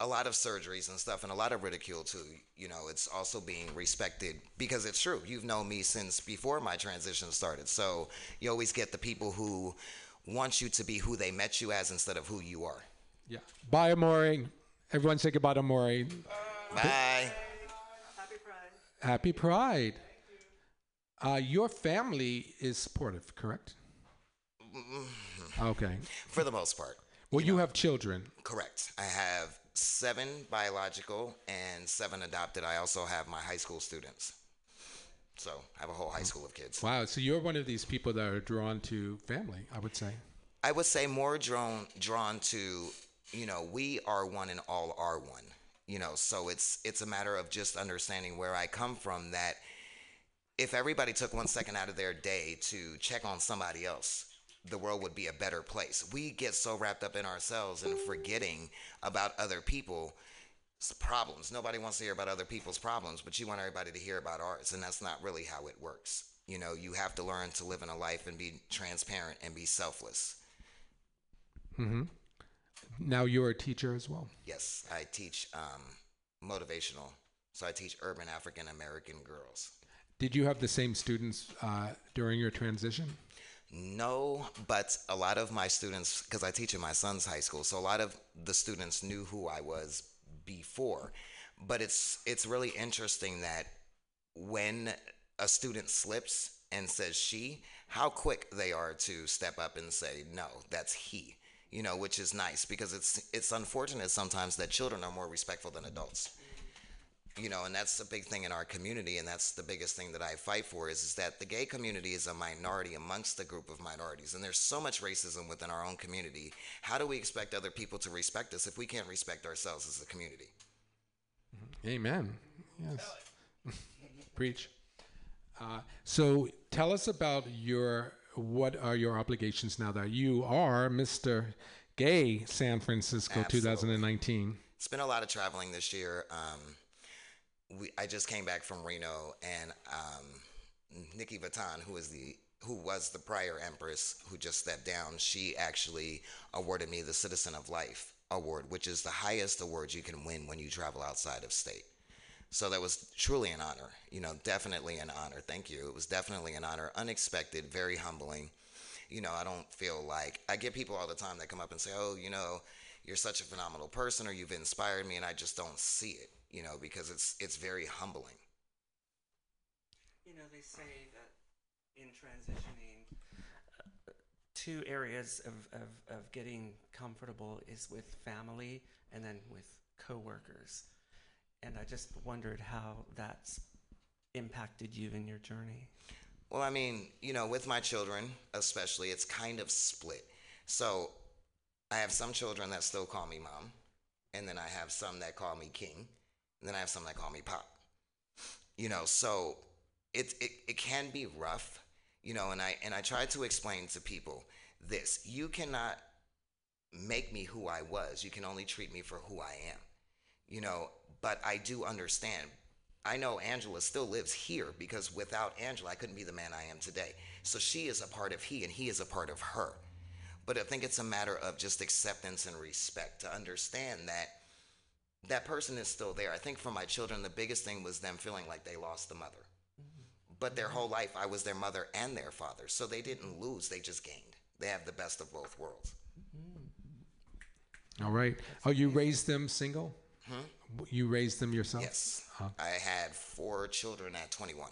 a lot of surgeries and stuff and a lot of ridicule too. You know, it's also being respected because it's true. You've known me since before my transition started. So you always get the people who want you to be who they met you as instead of who you are. Yeah. Bye, Amore. Everyone say goodbye to Amore. Bye. Happy Pride. Happy Pride. Uh, your family is supportive, correct? Okay. For the most part. Well, you have children. Correct. I have seven biological and seven adopted. I also have my high school students. So I have a whole high school of kids. Wow. So you're one of these people that are drawn to family, I would say. I would say more drawn drawn to, you know, we are one and all are one. You know, so it's it's a matter of just understanding where I come from that if everybody took one second out of their day to check on somebody else, the world would be a better place. We get so wrapped up in ourselves and forgetting about other people's problems. Nobody wants to hear about other people's problems, but you want everybody to hear about ours, and that's not really how it works. You know, you have to learn to live in a life and be transparent and be selfless. Mm-hmm. Now you're a teacher as well. Yes, I teach um, motivational. So I teach urban African American girls. Did you have the same students uh, during your transition? No, but a lot of my students, because I teach in my son's high school, so a lot of the students knew who I was before. But it's it's really interesting that when a student slips and says she, how quick they are to step up and say no, that's he. You know, which is nice because it's it's unfortunate sometimes that children are more respectful than adults you know and that's the big thing in our community and that's the biggest thing that i fight for is, is that the gay community is a minority amongst the group of minorities and there's so much racism within our own community how do we expect other people to respect us if we can't respect ourselves as a community Amen. Yes. Preach. Uh, so tell us about your what are your obligations now that you are Mr. Gay San Francisco Absolutely. 2019? it's been a lot of traveling this year um, we, i just came back from reno and um, nikki vatan who is the who was the prior empress who just stepped down she actually awarded me the citizen of life award which is the highest award you can win when you travel outside of state. So that was truly an honor you know definitely an honor. Thank you. It was definitely an honor. Unexpected very humbling. You know i don't feel like i get people all the time that come up and say oh you know you're such a phenomenal person or you've inspired me and i just don't see it you know because it's it's very humbling You know, they say that in transitioning, uh, two areas of, of, of getting comfortable is with family and then with coworkers. And I just wondered how that's impacted you in your journey. Well, I mean, you know, with my children, especially, it's kind of split. So I have some children that still call me mom, and then I have some that call me king, and then I have some that call me pop. You know, so it, it, it can be rough, you know, and I, and I try to explain to people this you cannot make me who I was, you can only treat me for who I am, you know, but I do understand I know Angela still lives here because without Angela, I couldn't be the man I am today. So she is a part of he, and he is a part of her. But I think it's a matter of just acceptance and respect to understand that that person is still there. I think for my children, the biggest thing was them feeling like they lost the mother. Mm-hmm. But their mm-hmm. whole life, I was their mother and their father. So they didn't lose, they just gained. They have the best of both worlds. Mm-hmm. All right. Oh, you raised them single? Hmm? You raised them yourself? Yes. Uh, I had four children at 21.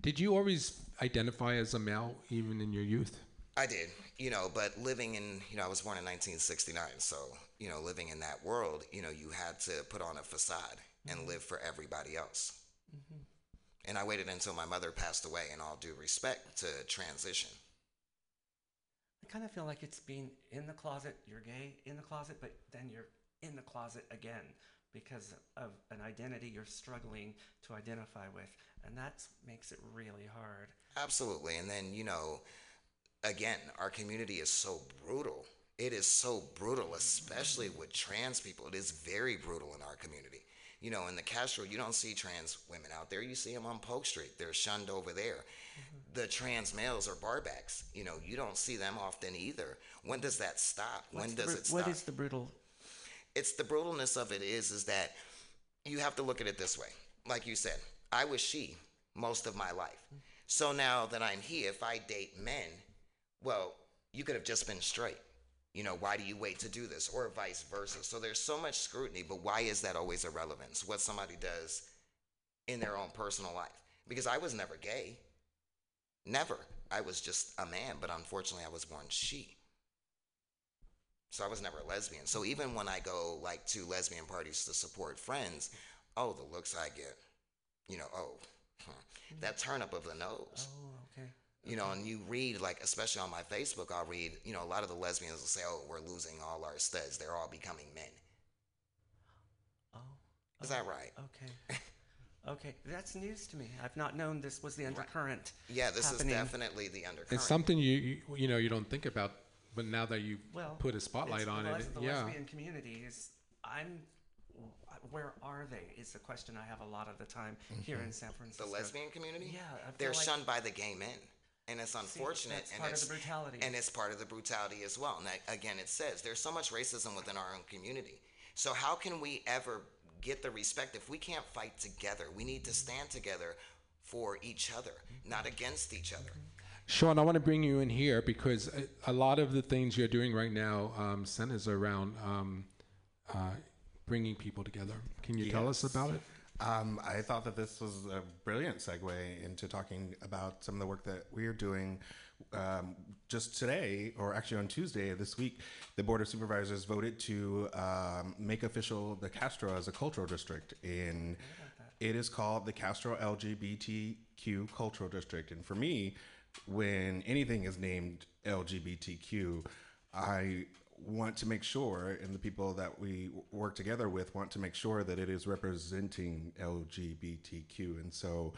did you always identify as a male even in your youth? I did, you know, but living in, you know, I was born in 1969. So, you know, living in that world, you know, you had to put on a facade and mm-hmm. live for everybody else. Mm-hmm. And I waited until my mother passed away, in all due respect, to transition. I kind of feel like it's being in the closet, you're gay in the closet, but then you're in the closet again because of an identity you're struggling to identify with. And that makes it really hard. Absolutely. And then, you know, again, our community is so brutal. It is so brutal, especially with trans people. It is very brutal in our community. You know, in the Castro, you don't see trans women out there. You see them on Polk Street. They're shunned over there. Mm-hmm. The trans males are barbacks. You know, you don't see them often either. When does that stop? What's when does bru- it stop? What is the brutal? it's the brutalness of it is is that you have to look at it this way like you said i was she most of my life mm-hmm. so now that i'm he if i date men well you could have just been straight. You know why do you wait to do this? Or vice versa. So there's so much scrutiny but why is that always irrelevant what somebody does in their own personal life? Because i was never gay. Never. I was just a man but unfortunately i was born she. So I was never a lesbian. So even when I go like to lesbian parties to support friends, oh, the looks I get, you know, oh, that turn up of the nose. Oh. You know, and you read like, especially on my Facebook, I'll read, you know, a lot of the lesbians will say, "Oh, we're losing all our studs. They're all becoming men." Oh. Is that right? Okay. Okay, that's news to me. I've not known this was the undercurrent. Yeah, this happening. is definitely the undercurrent. It's something you, you you know you don't think about, but now that you well put a spotlight it's on the it, les- the yeah. lesbian community is. I'm. Where are they? Is the question I have a lot of the time here in San Francisco. Mm-hmm. the lesbian community. Yeah, they're like- shunned by the gay men, and it's See, unfortunate. that's and part of it's, the brutality. and it's part of the brutality as well. And that, again, it says there's so much racism within our own community. So how can we ever get the respect if we can't fight together? We need to stand together for each other, not against each other. Sean, I want to bring you in here because a, a lot of the things you're doing right now um, centers around um, uh, bringing people together. Can you tell us about it? Um, I thought that this was a brilliant segue into talking about some of the work that we're doing. Um, just today, or actually on Tuesday of this week, the Board of Supervisors voted to um, make official the Castro as a cultural district. In it is called the Castro LGBTQ Cultural District. And for me, when anything is named LGBTQ, I want to make sure, and the people that we work together with want to make sure that it is representing LGBTQ. And so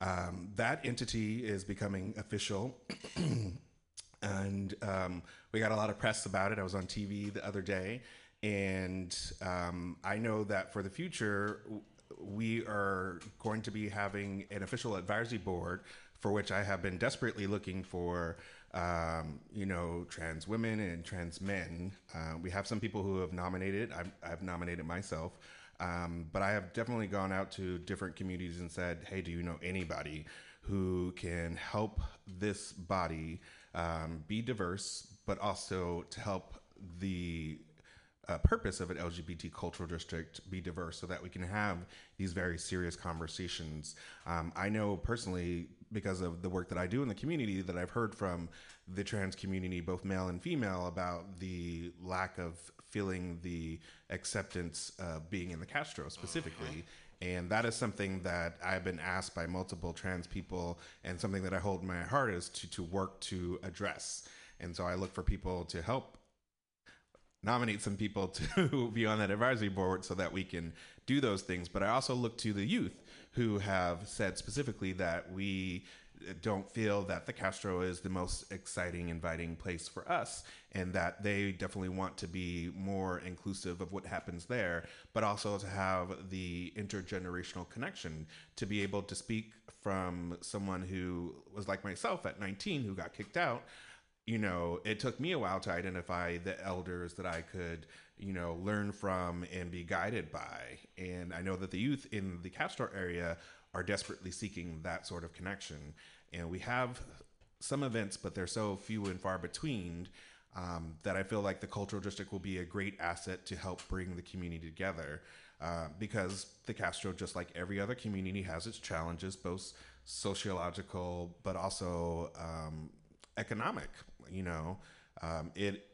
um, that entity is becoming official. and um, we got a lot of press about it. I was on TV the other day, and um, I know that for the future, we are going to be having an official advisory board for which I have been desperately looking for. Um, you know, trans women and trans men. Uh, we have some people who have nominated. I've, I've nominated myself. Um, but I have definitely gone out to different communities and said, hey, do you know anybody who can help this body um, be diverse, but also to help the uh, purpose of an LGBT cultural district be diverse so that we can have these very serious conversations. Um, I know personally, because of the work that I do in the community, that I've heard from the trans community, both male and female, about the lack of feeling the acceptance of being in the Castro uh-huh. specifically. And that is something that I've been asked by multiple trans people, and something that I hold in my heart is to, to work to address. And so I look for people to help nominate some people to be on that advisory board so that we can do those things. But I also look to the youth who have said specifically that we don't feel that the Castro is the most exciting, inviting place for us, and that they definitely want to be more inclusive of what happens there, but also to have the intergenerational connection to be able to speak from someone who was like myself at 19 who got kicked out. You know, it took me a while to identify the elders that I could, you know, learn from and be guided by. And I know that the youth in the Castro area are desperately seeking that sort of connection. And we have some events, but they're so few and far between um, that I feel like the cultural district will be a great asset to help bring the community together. Uh, because the Castro, just like every other community, has its challenges, both sociological but also um, economic. You know, um, it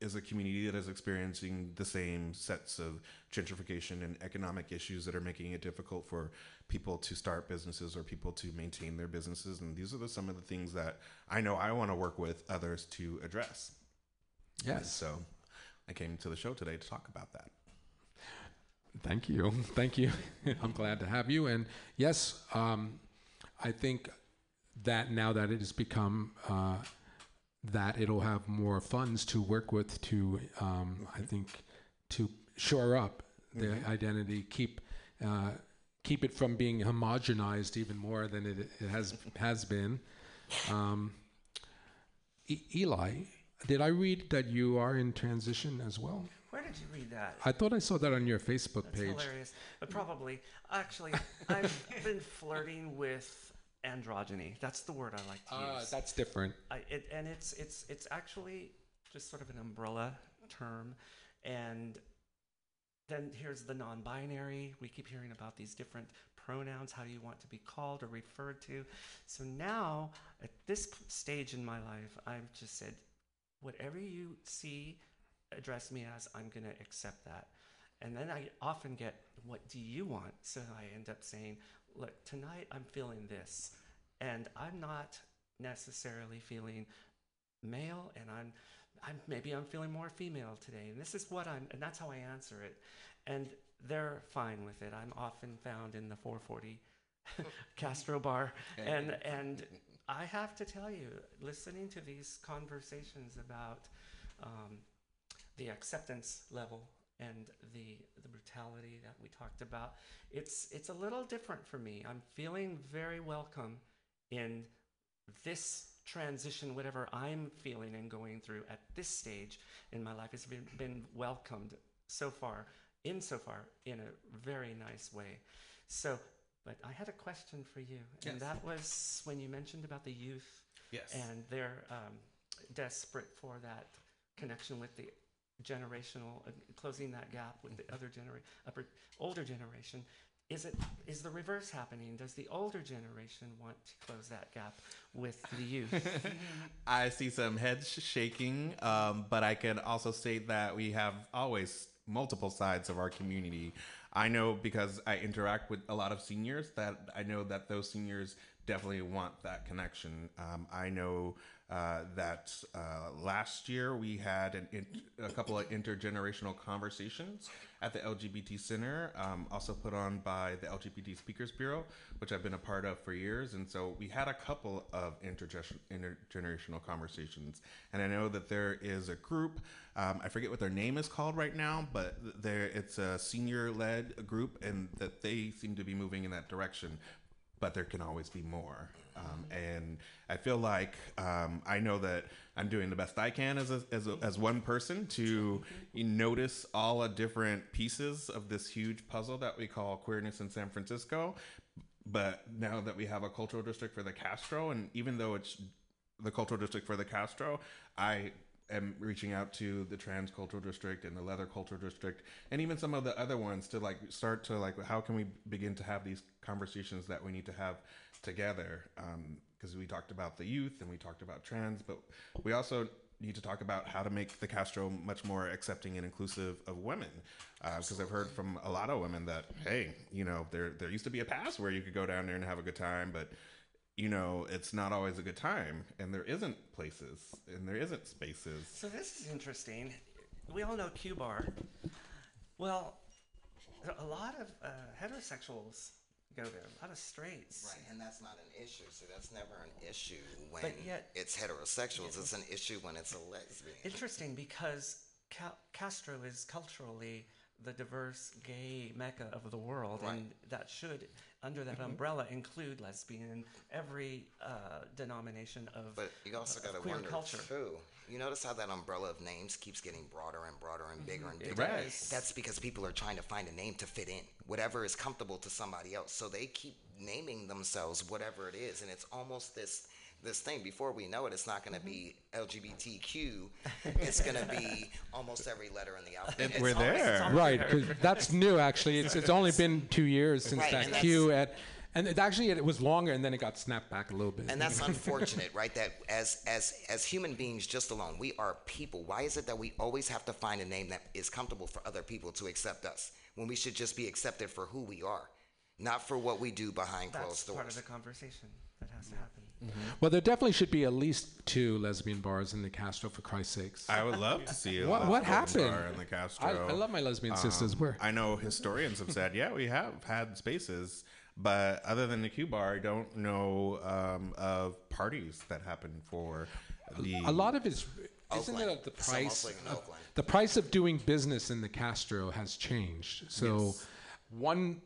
is a community that is experiencing the same sets of gentrification and economic issues that are making it difficult for people to start businesses or people to maintain their businesses. And these are the, some of the things that I know I want to work with others to address. Yes. So I came to the show today to talk about that. Thank you. Thank you. I'm glad to have you. And yes, um, I think that now that it has become uh, that it'll have more funds to work with to, um, I think, to shore up the Mhm. identity, keep uh, keep it from being homogenized even more than it, it has has been. Um, e- Eli, did I read that you are in transition as well? Where did you read that? I thought I saw that on your Facebook That's page. hilarious. But probably, actually, I've been flirting with androgyny. That's the word I like to Ah, use. that's different. I, it, and it's it's it's actually just sort of an umbrella term, and then here's the non-binary. We keep hearing about these different pronouns. How do you want to be called or referred to? So now, at this stage in my life, I've just said, whatever you see, address me as. I'm going to accept that. And then I often get, what do you want? So I end up saying, look, tonight I'm feeling this. And I'm not necessarily feeling male and I'm I'm maybe I'm feeling more female today and this is what I'm and that's how I answer it and they're fine with it I'm often found in the 440 Castro bar and and I have to tell you listening to these conversations about um, the acceptance level and the the brutality that we talked about it's it's a little different for me I'm feeling very welcome in this transition, whatever I'm feeling and going through at this stage in my life, has been, been welcomed so far, insofar, in a very nice way. So, but I had a question for you, and Yes. that was when you mentioned about the youth Yes. and they're um, desperate for that connection with the generational, uh, closing that gap with the other genera- upper, older generation. Is it is the reverse happening? Does the older generation want to close that gap with the youth? I see some heads shaking, um, but I can also state that we have always multiple sides of our community. I know because I interact with a lot of seniors that I know that those seniors definitely want that connection. Um, I know uh, that uh, last year we had an in, a couple of intergenerational conversations at the LGBT Center, um, also put on by the LGBT Speakers Bureau, which I've been a part of for years. And so we had a couple of intergener- intergenerational conversations. And I know that there is a group, um, I forget what their name is called right now, but there it's a senior led group, and that they seem to be moving in that direction but there can always be more. Um, and I feel like um, I know that I'm doing the best I can as a, as, a, as one person to notice all the different pieces of this huge puzzle that we call queerness in San Francisco. But now that we have a cultural district for the Castro, and even though it's the cultural district for the Castro, I am reaching out to the trans cultural district and the leather cultural district and even some of the other ones to like start to like how can we begin to have these conversations that we need to have together? Um, because we talked about the youth and we talked about trans but we also need to talk about how to make the Castro much more accepting and inclusive of women. Uh, because I've heard from a lot of women that hey you know there there used to be a past where you could go down there and have a good time but you know, it's not always a good time, and there isn't places, and there isn't spaces. so this is interesting. We all know Q Bar. Well, a lot of uh, heterosexuals go there. A lot of straights. Right, and that's not an issue. So that's never an issue when But yet- it's heterosexuals. It's an issue when it's a lesbian. Interesting because Ca- Castro is culturally the diverse gay mecca of the world, Right. and that should, under that umbrella, include lesbian, every uh, denomination of, But you also got to wonder culture. too. You notice how that umbrella of names keeps getting broader and broader and bigger and It bigger. does. That's because people are trying to find a name to fit in, whatever is comfortable to somebody else. So they keep naming themselves whatever it is, and it's almost this this thing. Before we know it, it's not going to be mm-hmm. LGBTQ. It's going to be almost every letter in the alphabet. It's we're always- there. Right, 'cause that's new actually. It's, it's only been two years since Right, that and Q at, and it actually it was longer and then it got snapped back a little bit. And that's unfortunate, right? That as as as human beings, just alone, we are people. Why is it that we always have to find a name that is comfortable for other people to accept us when we should just be accepted for who we are, not for what we do behind That's closed part of doors? the conversation that has to happen. Well, there definitely should be at least two lesbian bars in the Castro for Christ's sakes. I would love to see a What- lesbian what happened? bar in the Castro. I- I love my lesbian sisters. Where? I know historians have said, yeah, we have had spaces, but other than the Q bar, I don't know um, of parties that happen for the. a lot of it's isn't Oakland. it the It's price almost like in of- Oakland. the price of doing business in the Castro has changed. So one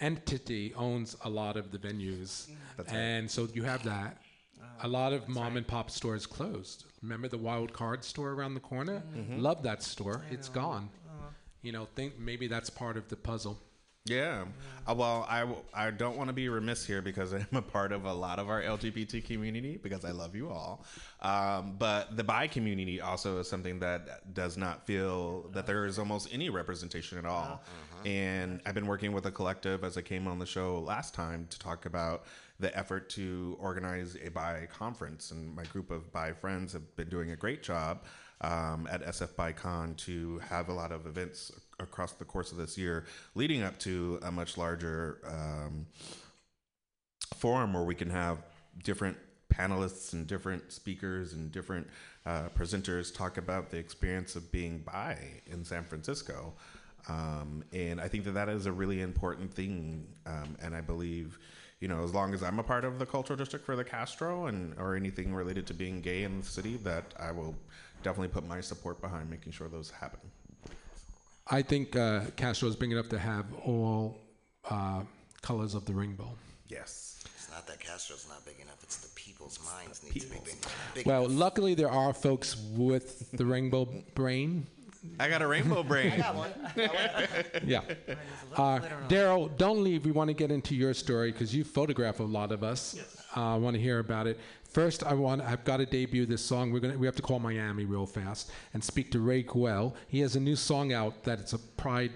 entity owns a lot of the venues, That's right. and so you have that. a lot of mom and pop stores closed. Remember the Wild Card store around the corner? Love that store. It's gone. You know, think maybe that's part of the puzzle. Yeah. Uh, well, I don't want to be remiss here because I'm a part of a lot of our LGBT community because I love you all. Um, but the bi community also is something that does not feel that there is almost any representation at all. And I've been working with a collective as I came on the show last time to talk about the effort to organize a bi conference. And my group of bi friends have been doing a great job um, at SF BiCon to have a lot of events across the course of this year, leading up to a much larger um, forum where we can have different panelists and different speakers and different uh, presenters talk about the experience of being bi in San Francisco. Um, and I think that that is a really important thing. Um, and I believe, you know, as long as I'm a part of the cultural district for the Castro and or anything related to being gay in the city, that I will definitely put my support behind making sure those happen. I think uh, Castro is big enough to have all uh, colors of the rainbow. Yes. It's not that Castro's not big enough. It's the people's minds need to be big, big Well, enough. luckily there are folks with the rainbow brain. I got a rainbow brain. I got one. Yeah. Uh, Daryl, don't leave. We want to get into your story because you photograph a lot of us. Uh, I want to hear about it. First, I want. I've got to debut this song. We're gonna. We have to call Miami real fast and speak to Ray Guell. He has a new song out that it's a pride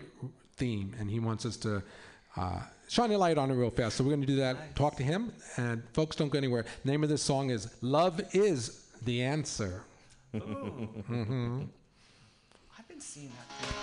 theme, and he wants us to uh, shine a light on it real fast. So we're going to do that. Talk to him, and folks, don't go anywhere. The name of this song is "Love Is the Answer." Ooh. I've been seeing that.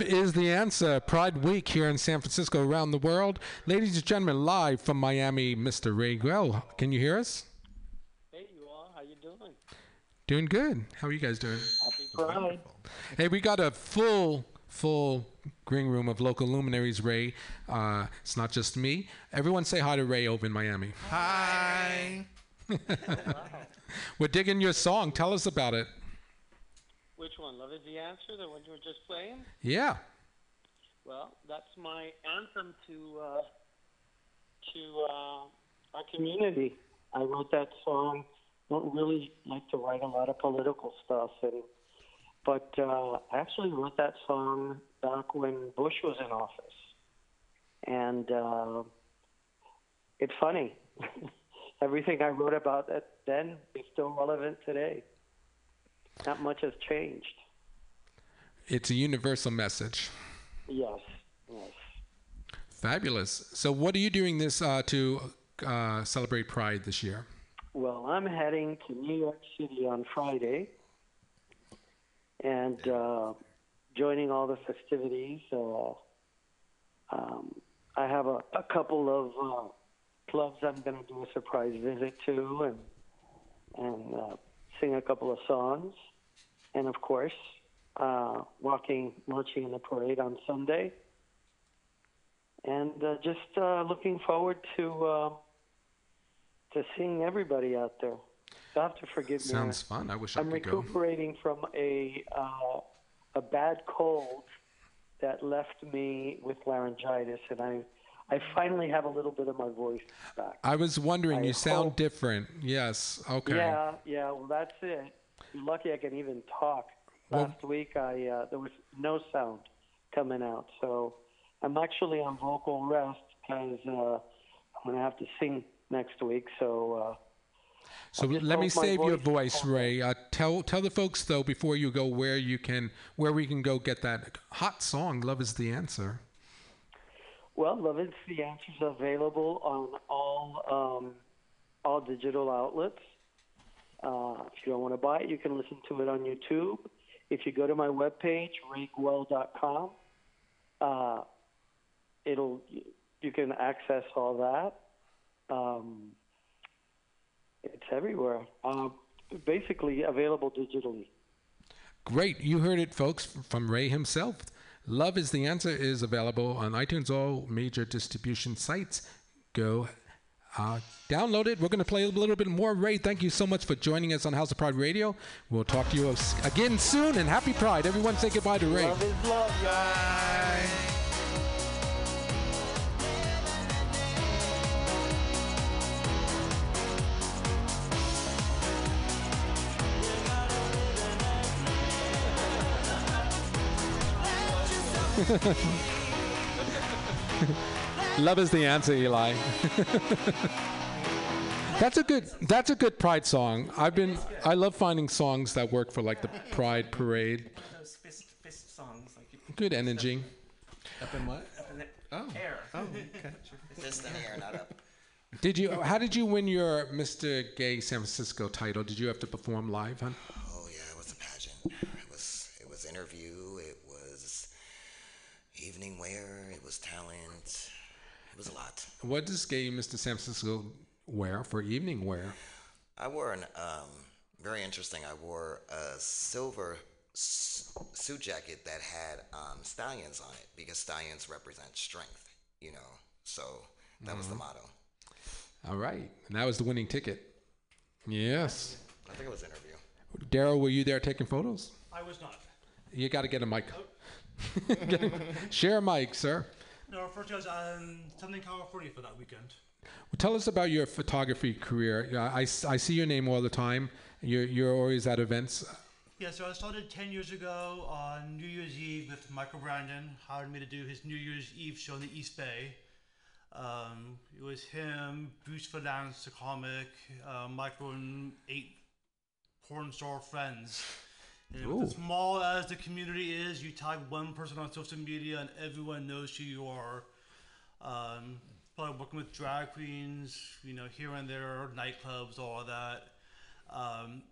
Love is the answer. Pride Week here in San Francisco, around the world. Ladies and gentlemen, live from Miami, Mr. Ray Guell. Can you hear us? Hey, you all, how you doing? Doing good. How are you guys doing? Happy Pride. Hey, we got a full full green room of local luminaries. Ray, uh, it's not just me. Everyone say hi to Ray over in Miami. Hi. We're digging your song. Tell us about it. Which one? Love is the answer. The one you were just playing. Yeah. Well, that's my anthem to uh, to uh, our community. I wrote that song. Don't really like to write a lot of political stuff, and but uh, I actually wrote that song back when Bush was in office, and uh, it's funny. Everything I wrote about that then is still relevant today. Not much has changed. It's a universal message. Yes, yes. Fabulous. So, what are you doing this uh, to uh, celebrate Pride this year? Well, I'm heading to New York City on Friday and uh, joining all the festivities. Uh, um, I have a, a couple of uh, clubs I'm going to do a surprise visit to and and uh, sing a couple of songs, and of course, uh, walking, marching in the parade on Sunday, and uh, just uh, looking forward to uh, to seeing everybody out there. You have to forgive me. Sounds fun. I wish I I'm could go. recuperating from a uh, a bad cold that left me with laryngitis, and I I finally have a little bit of my voice back. I was wondering, I you sound different. Yes. Okay. Yeah, yeah. Well, that's it. Lucky I can even talk. Last week, I uh, there was no sound coming out, so I'm actually on vocal rest because uh, I'm gonna have to sing next week. So. Uh, So let me save your voice- voice, Ray. Uh, tell tell the folks though before you go where you can where we can go get that hot song. Love is the answer. Well, Love is the Answer is available on all um, all digital outlets. Uh, if you don't want to buy it, you can listen to it on YouTube. If you go to my webpage, rayguell.com, uh, it'll you can access all that. Um, it's everywhere. Uh, basically available digitally. Great. You heard it, folks, from Ray himself. Love is the answer is available on iTunes, all major distribution sites. Go uh, download it. We're going to play a little bit more. Ray, thank you so much for joining us on House of Pride Radio. We'll talk to you again soon, and happy Pride. Everyone say goodbye to Ray. Love is love, Bye. Love is the answer, Eli. that's a good. That's a good Pride song. I've been. I love finding songs that work for like the Pride parade. Those fist, fist songs. Like Good energy. Up in what? up in the Oh. air. Oh, okay. Fist in the air, not up. Did you? How did you win your Mr. Gay San Francisco title? Did you have to perform live, huh? Oh yeah, it was a pageant. It was it was interview. It was evening wear. It was talent. It was a lot. What does Gay Mr. San Francisco wear for evening wear? I wore an um, very interesting. I wore a silver s- suit jacket that had um, stallions on it because stallions represent strength. You know, so that was the motto. All right, and that was the winning ticket. Yes. I think it was interview. Daryl, were you there taking photos? I was not. You got to get a mic. Get a- Share a mic, sir. No, first I was in Southern California for that weekend. Well, tell us about your photography career. Yeah, I, I see your name all the time. You're, you're always at events. Yeah, so I started 10 years ago on New Year's Eve with Michael Brandon, hired me to do his New Year's Eve show in the East Bay. Um, it was him, Bruce Vilanch, the comic, uh, Michael, and eight porn star friends. And Ooh. as small as the community is, you tag one person on social media and everyone knows who you are. Um, probably working with drag queens, you know, here and there, nightclubs, all that. Um,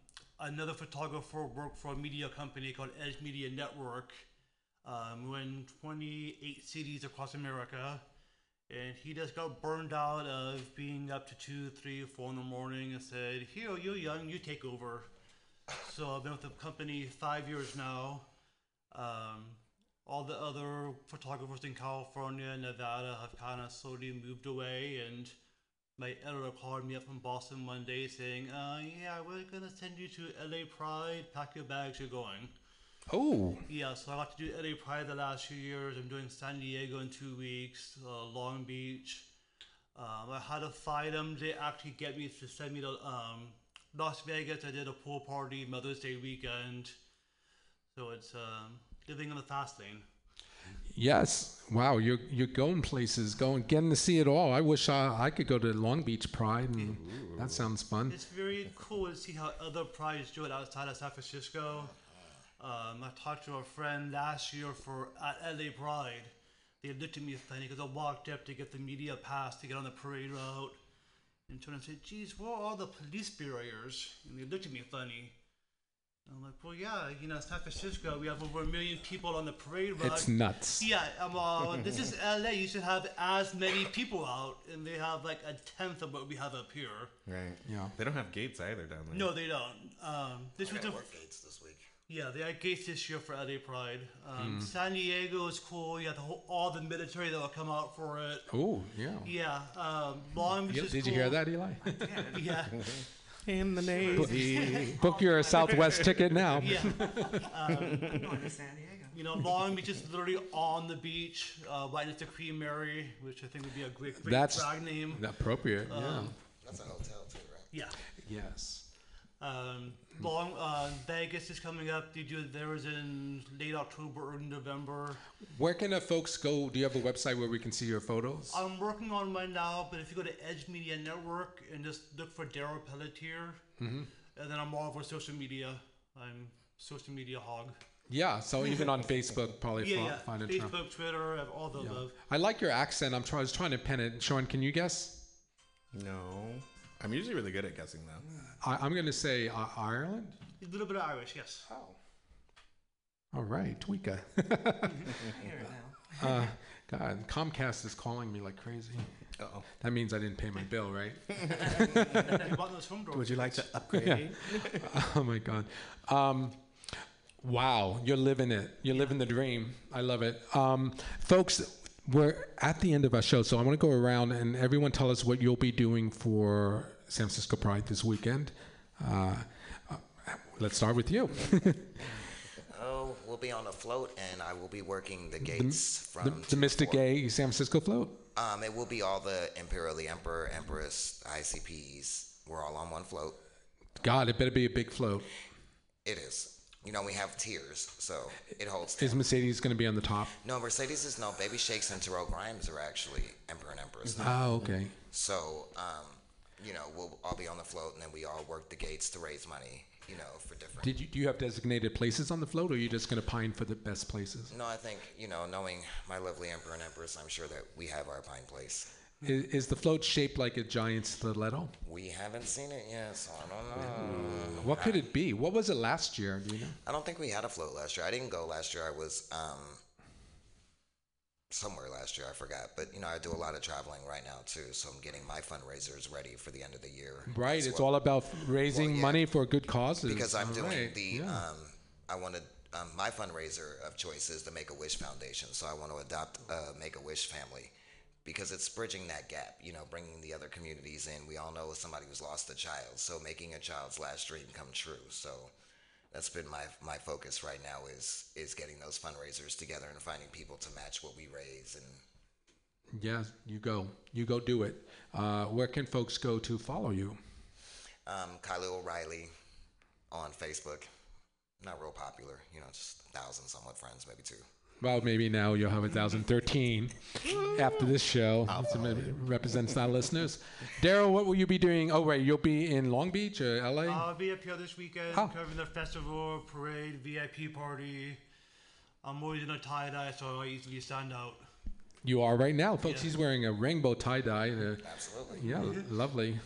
another photographer worked for a media company called Edge Media Network. Um, we're in 28 cities across America. And he just got burned out of being up to two, three, four in the morning and said, Here, you're young, you take over. So I've been with the company five years now. Um, all the other photographers in California and Nevada have kind of slowly moved away. And my editor called me up from Boston one day saying, uh, "Yeah, we're gonna send you to LA Pride. Pack your bags, you're going." Oh, Yeah, so I got to do LA Pride the last few years. I'm doing San Diego in two weeks, uh, Long Beach. Um, I had to fight them. They actually get me to send me to um, Las Vegas. I did a pool party Mother's Day weekend. So it's um, living in the fast lane. yes. Wow, you're you're going places, going getting to see it all. I wish I, I could go to Long Beach Pride, and that sounds fun. It's very cool to see how other prides do it outside of San Francisco. Um, I talked to a friend last year for at LA Pride. They looked at me funny because I walked up to get the media pass to get on the parade route. And turned and said, geez, where are all the police barriers? And they looked at me funny. And I'm like, well, yeah, you know, San Francisco, we have over a million people on the parade route. It's nuts. Yeah, um, uh, this is LA. You should have as many people out, and they have like a tenth of what we have up here. Right. Yeah. They don't have gates either down there. No, they don't. Um, this I was got the work gates this week. Yeah, they had gates this year for LA Pride. Um, San Diego is cool. You have the whole, all the military that will come out for it. Oh, yeah. Yeah, um, Long Beach You- is did you hear that, Eli? Yeah, In the Navy. Book your Southwest ticket now. yeah. I'm going to San Diego. You know, Long Beach is literally on the beach, uh, right next to Queen Mary, which I think would be a great, great That's drag name. appropriate. Yeah. That's a hotel too, right? Yeah. Yes. Um, Long uh, Vegas is coming up. Did you do theirs in late October or November. Where can the folks go? Do you have a website where we can see your photos? I'm working on one now, but if you go to Edge Media Network and just look for Daryl Pelletier, Mm-hmm. and then I'm all over social media. I'm social media hog. Yeah. So even on Facebook, probably Yeah, fi- yeah. find it. Trump. Facebook, Twitter, have all the Yeah. above. I like your accent. I'm try- I was trying to pen it. Sean, can you guess? No. I'm usually really good at guessing though. I, I'm going to say uh, Ireland. A little bit of Irish, yes. Oh. All right, Tweeka. Here now. uh, God, Comcast is calling me like crazy. Uh-oh. That means I didn't pay my bill, right? You bought those home. Would you like to upgrade? Yeah. oh my God. Um, wow, you're living it. You're living the dream. I love it. Um, folks, we're at the end of our show, so I want to go around and everyone tell us what you'll be doing for San Francisco Pride this weekend. Uh, uh, let's start with you. Oh, we'll be on a float, and I will be working the gates from the, the Mystic. Gay San Francisco float. Um, it will be all the Imperial, the Emperor, Empress, ICPs. We're all on one float. God, it better be a big float. It is. You know, we have tiers, so it holds. Is 10. Mercedes going to be on the top? No, Mercedes is no. Baby Shakes and Terrell Grimes are actually Emperor and Empress. now. Oh, okay. So, um, you know, we'll all be on the float, and then we all work the gates to raise money. You know, for different. Did you do you have designated places on the float, or are you just going to pine for the best places? No, I think you know, knowing my lovely Emperor and Empress, I'm sure that we have our pine place. Is, is the float shaped like a giant stiletto? We haven't seen it yet, so I don't know. What could it be? What was it last year? Do you know? I don't think we had a float last year. I didn't go last year. I was um, somewhere last year. I forgot. But you know, I do a lot of traveling right now too, so I'm getting my fundraisers ready for the end of the year. Right. It's well. all about raising Well, yeah. money for good causes. because I'm All doing right, the. yeah. Um, I wanted um, my fundraiser of choice is the Make a Wish Foundation. So I want to adopt a Make a Wish family because it's bridging that gap. You know, bringing the other communities in. We all know somebody who's lost a child, so making a child's last dream come true. So that's been my my focus right now is is getting those fundraisers together and finding people to match what we raise and yeah, you go. You go do it. Uh, where can folks go to follow you? um, Kylie O'Reilly on Facebook. Not real popular, you know, just a thousand somewhat friends, maybe two. Well, maybe now you'll have 1,013 after this show. So it represents our listeners. Daryl, what will you be doing? Oh, right. You'll be in Long Beach or LA? I'll be up here this weekend Oh. covering the festival, parade, VIP party. I'm always in a tie dye, so I easily stand out. you are right now. Folks, he's wearing a rainbow tie dye. Uh, Absolutely. yeah, lovely.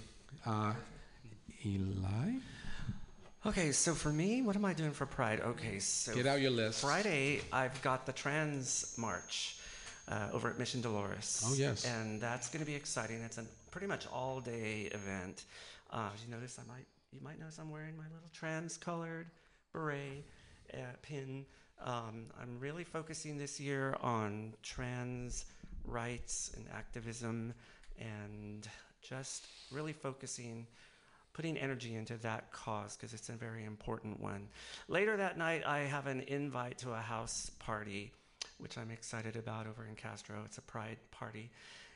Uh, Eli? Okay, so for me, what am I doing for Pride? Okay, so Get out your list. Friday, I've got the Trans March uh, over at Mission Dolores. Oh, yes. and that's going to be exciting. It's a pretty much all-day event. Uh, as you notice, I might you might notice I'm wearing my little trans-colored beret, uh, pin. Um, I'm really focusing this year on trans rights and activism and just really focusing, putting energy into that cause because it's a very important one. Later that night, I have an invite to a house party, which I'm excited about over in Castro. It's a pride party.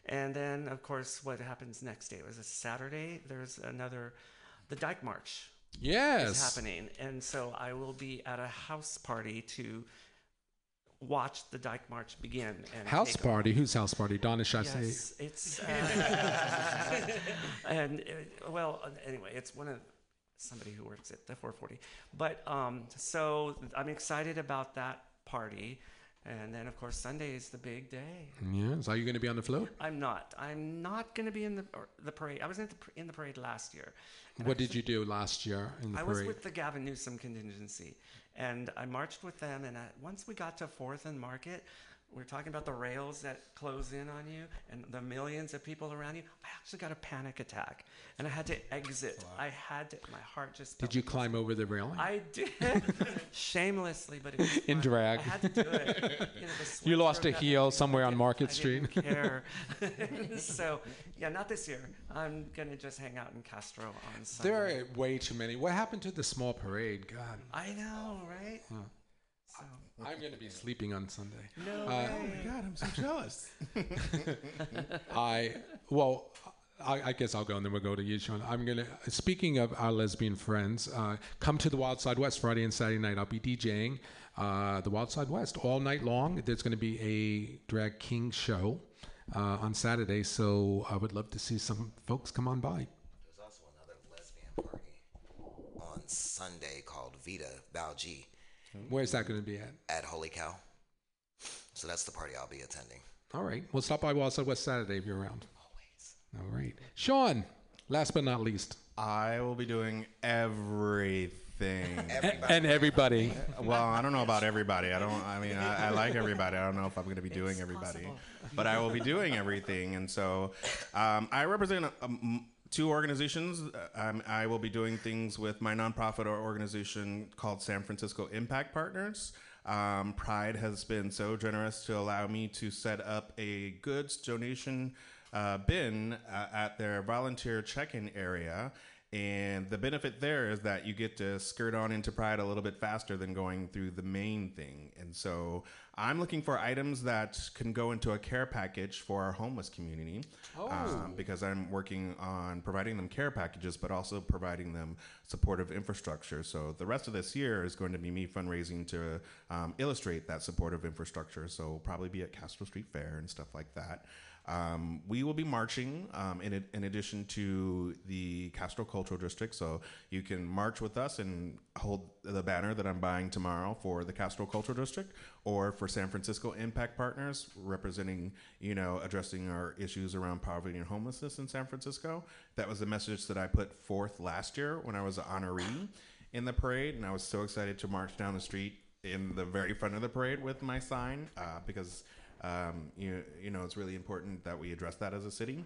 And then, of course, what happens next day? It was a Saturday. There's another, the Dyke March Yes. is happening. And so I will be at a house party to watch the Dyke March begin. And House party. Who's house party? Donna, I Yes, say? it's uh, and uh, well, anyway, it's one of somebody who works at the 440. But um, so I'm excited about that party, and then of course Sunday is the big day. Yes. Are you going to be on the float? I'm not. I'm not going to be in the or the parade. I was in the in the parade last year. What I did you do last year in the I parade? was with the Gavin Newsom contingency, and I marched with them. And once we got to Fourth and Market, were talking about the rails that close in on you and the millions of people around you. I actually got a panic attack, and I had to exit. I had to. My heart just. Did you climb over the railing? I did shamelessly, but it was In drag. I had to do it. You, know, You lost a sweat broke out. heel somewhere on Market I Street. didn't care. so, yeah, not this year. I'm gonna just hang out in Castro on Sunday. There are way too many. What happened to the small parade? God. I know, right? Huh. So, I'm going to be sleeping on Sunday. no Uh, way. Oh my God, I'm so jealous. I well, I, I guess I'll go and then we'll go to you, Sean. I'm gonna. Speaking of our lesbian friends, uh, come to the Wild Side West Friday and Saturday night. I'll be DJing uh, the Wild Side West all night long. There's going to be a drag king show uh, on Saturday, so I would love to see some folks come on by. There's also another lesbian party on Sunday called Vita Balji Where's that going to be at? at Holy Cow. So that's the party I'll be attending. All right, we'll stop by Wild Side West Saturday if you're around. Always. All right, Sean. Last but not least, I will be doing everything. and everybody. Well, I don't know about everybody. I don't. I mean, I, I like everybody. I don't know if I'm going to be doing everybody, but I will be doing everything. And so, um, I represent um, two organizations. Um, I will be doing things with my nonprofit or organization called San Francisco Impact Partners. Um, Pride has been so generous to allow me to set up a goods donation uh, bin uh, at their volunteer check-in area. And the benefit there is that you get to skirt on into Pride a little bit faster than going through the main thing. And so I'm looking for items that can go into a care package for our homeless community. um, because I'm working on providing them care packages, but also providing them supportive infrastructure. So the rest of this year is going to be me fundraising to um, illustrate that supportive infrastructure. So we'll probably be at Castro Street Fair and stuff like that. Um, we will be marching um, in, in addition to the Castro Cultural District. So you can march with us and hold the banner that I'm buying tomorrow for the Castro Cultural District or for San Francisco Impact Partners, representing, you know, addressing our issues around poverty and homelessness in San Francisco. That was the message that I put forth last year when I was an honoree in the parade. And I was so excited to march down the street in the very front of the parade with my sign uh, because um, you, you know it's really important that we address that as a city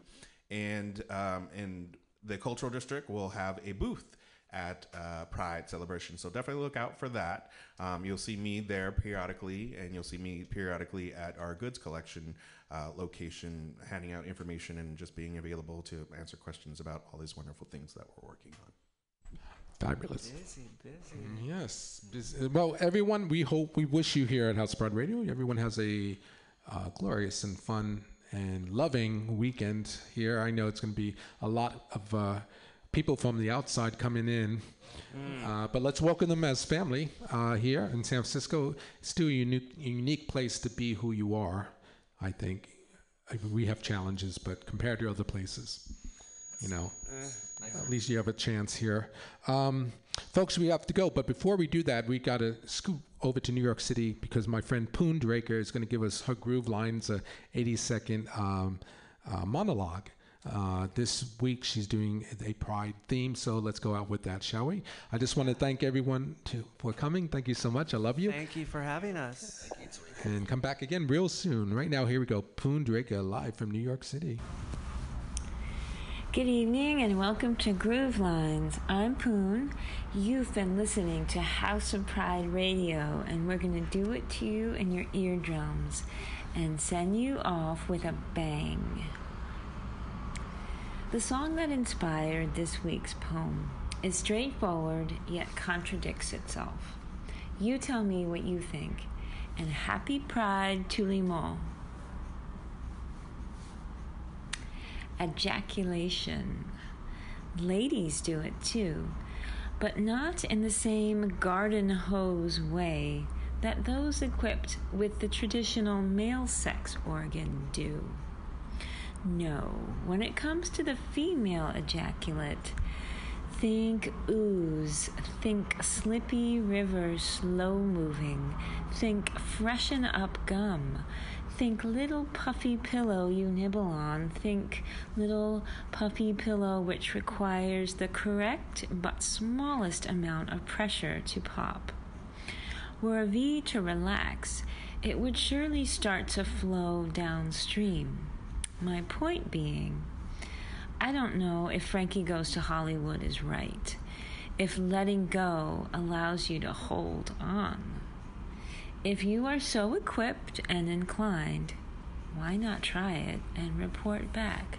and um, and the cultural district will have a booth at uh, pride celebration so definitely look out for that um, you'll see me there periodically and you'll see me periodically at our goods collection uh, location handing out information and just being available to answer questions about all these wonderful things that we're working on Fabulous. Busy, busy. Yes. Bus- Well, everyone, we hope, we wish you here at House Pride Radio, everyone has a uh, glorious and fun and loving weekend here. I know it's going to be a lot of uh, people from the outside coming in, uh, but let's welcome them as family uh, here in San Francisco. Still a unique, unique place to be who you are, I think. We have challenges, but compared to other places, you know, at least you have a chance here. Um, folks, we have to go, but before we do that, we got to scoot over to New York City because my friend Poon Draker is going to give us her groove lines, a 80 second um, uh, monologue. Uh, this week she's doing a pride theme, so let's go out with that, shall we? I just want to thank everyone to, for coming. Thank you so much. I love you. Thank you for having us. And come back again real soon. Right now, here we go. Poon Draker live from New York City. Good evening and welcome to Groove Lines. I'm Poon. You've been listening to House of Pride Radio, and we're going to do it to you in your eardrums and send you off with a bang. The song that inspired this week's poem is straightforward yet contradicts itself. You tell me what you think, and happy Pride to Limon. Ejaculation. Ladies do it too, but not in the same garden hose way that those equipped with the traditional male sex organ do. No, when it comes to the female ejaculate, think ooze, think slippy river slow moving, think freshen up gum, think little puffy pillow you nibble on, think little puffy pillow which requires the correct but smallest amount of pressure to pop. Were V to relax, it would surely start to flow downstream. My point being, I don't know if Frankie Goes to Hollywood is right, if letting go allows you to hold on. If you are so equipped and inclined, why not try it and report back?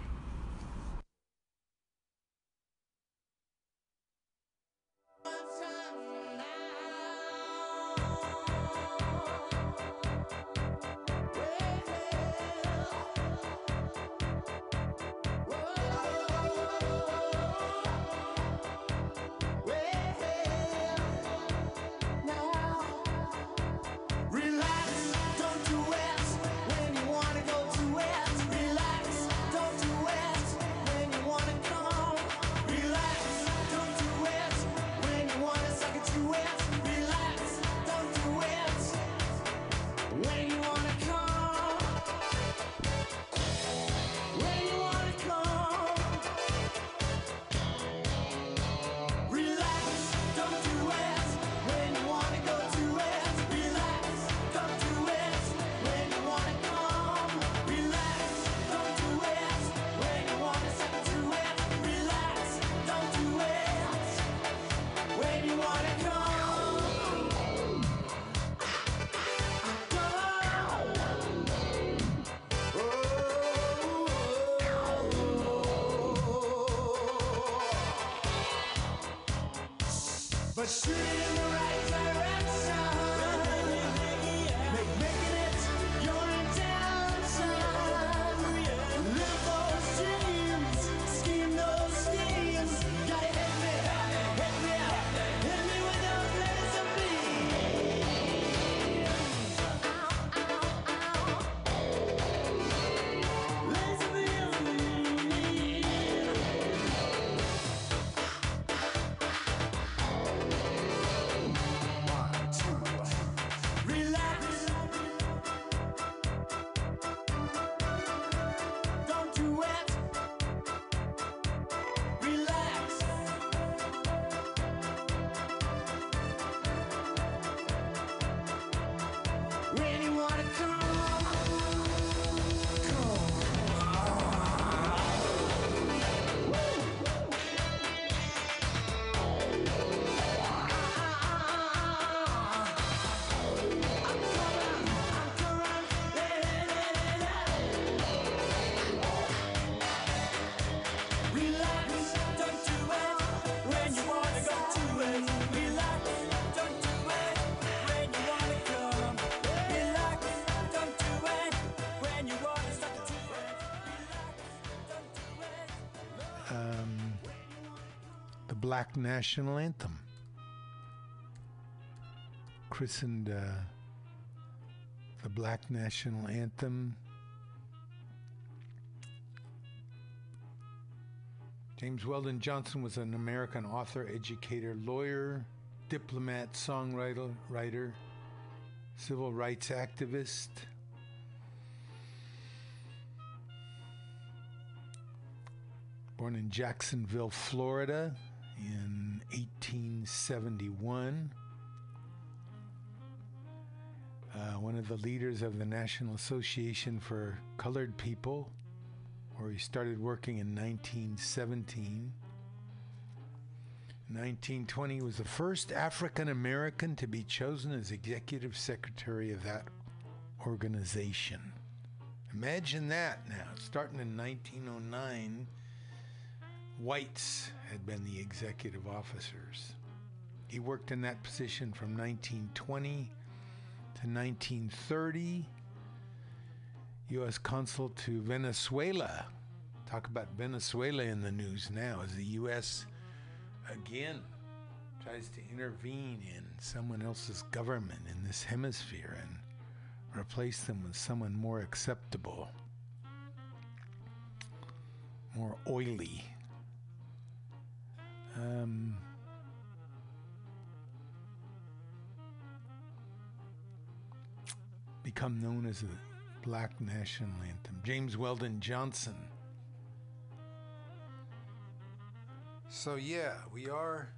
National Anthem, christened uh, the Black National Anthem. James Weldon Johnson was an American author, educator, lawyer, diplomat, songwriter, writer, civil rights activist. Born in Jacksonville, Florida in 1871. Uh, one of the leaders of the National Association for Colored People, where he started working in 1917. 1920 was the first African American to be chosen as executive secretary of that organization. Imagine that now. Starting in 1909, whites had been the executive officers. He worked in that position from 1920 to 1930. U.S. consul to Venezuela. Talk about Venezuela in the news now as the U.S. again tries to intervene in someone else's government in this hemisphere and replace them with someone more acceptable, more oily. Um, become known as the Black National Anthem. James Weldon Johnson. So yeah, we are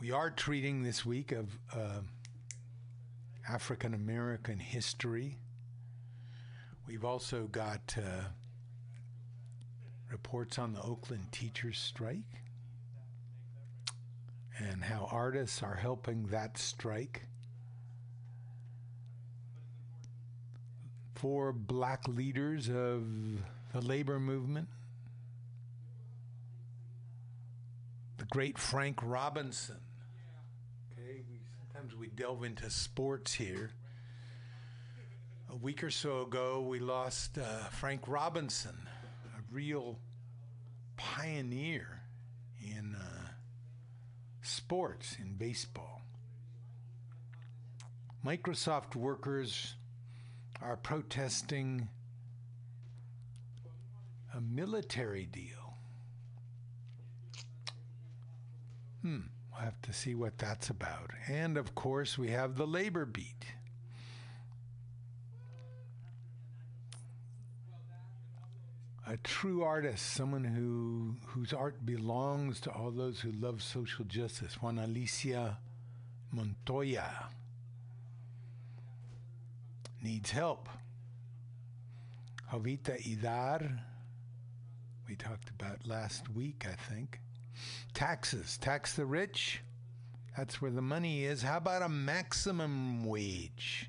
we are treating this week of uh, African American history. We've also got uh, reports on the Oakland teachers' strike and how artists are helping that strike. Four black leaders of the labor movement. The great Frank Robinson. Okay, we, sometimes we delve into sports here. A week or so ago, we lost uh, Frank Robinson, real pioneer in uh, sports, in baseball. Microsoft workers are protesting a military deal. Hmm, we'll have to see what that's about. And of course, we have the labor beat. A true artist, someone who whose art belongs to all those who love social justice, Juana Alicia Montoya needs help. Jovita Idar, we talked about last week, I think. Taxes, tax the rich. That's where the money is. How about a maximum wage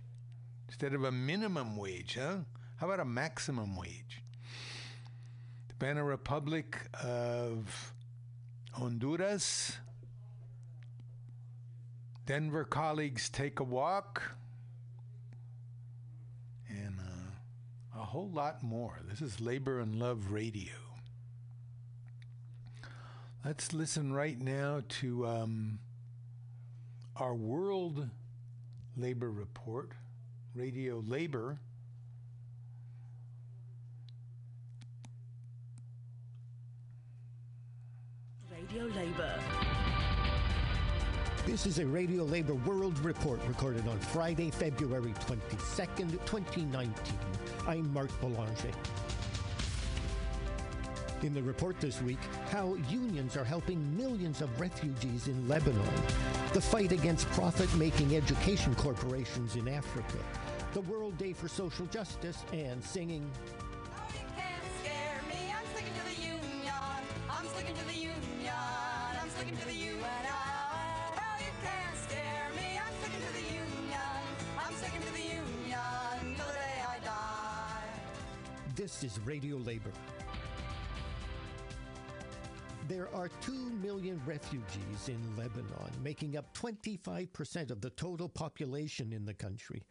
instead of a minimum wage, huh? How about a maximum wage? Banana Republic of Honduras. Denver colleagues take a walk. And uh, a whole lot more. This is Labor and Love Radio. Let's listen right now to um, our World Labor Report, Radio Labor. Radio Labour. This is a Radio Labor World Report recorded on Friday, February 22nd, 2019. I'm Mark Boulanger. In the report this week, how unions are helping millions of refugees in Lebanon, the fight against profit making education corporations in Africa, the World Day for Social Justice, and singing This is Radio Labor. There are 2 million refugees in Lebanon, making up 25% of the total population in the country.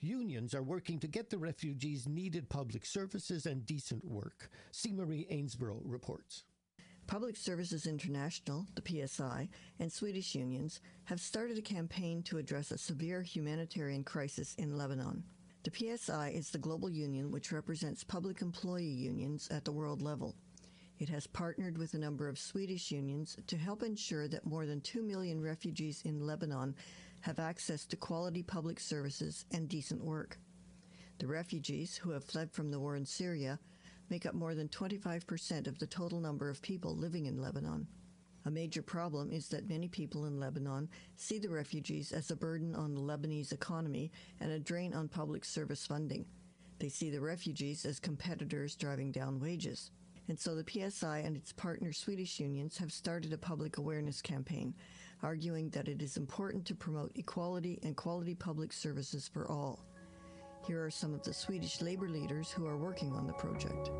Unions are working to get the refugees needed public services and decent work. C. Marie Ainsborough reports. Public Services International, the PSI, and Swedish unions have started a campaign to address a severe humanitarian crisis in Lebanon. The PSI is the global union which represents public employee unions at the world level. It has partnered with a number of Swedish unions to help ensure that more than 2 million refugees in Lebanon have access to quality public services and decent work. The refugees, who have fled from the war in Syria, make up more than 25% of the total number of people living in Lebanon. A major problem is that many people in Lebanon see the refugees as a burden on the Lebanese economy and a drain on public service funding. They see the refugees as competitors driving down wages. And so the PSI and its partner Swedish unions have started a public awareness campaign, arguing that it is important to promote equality and quality public services for all. Here are some of the Swedish labor leaders who are working on the project.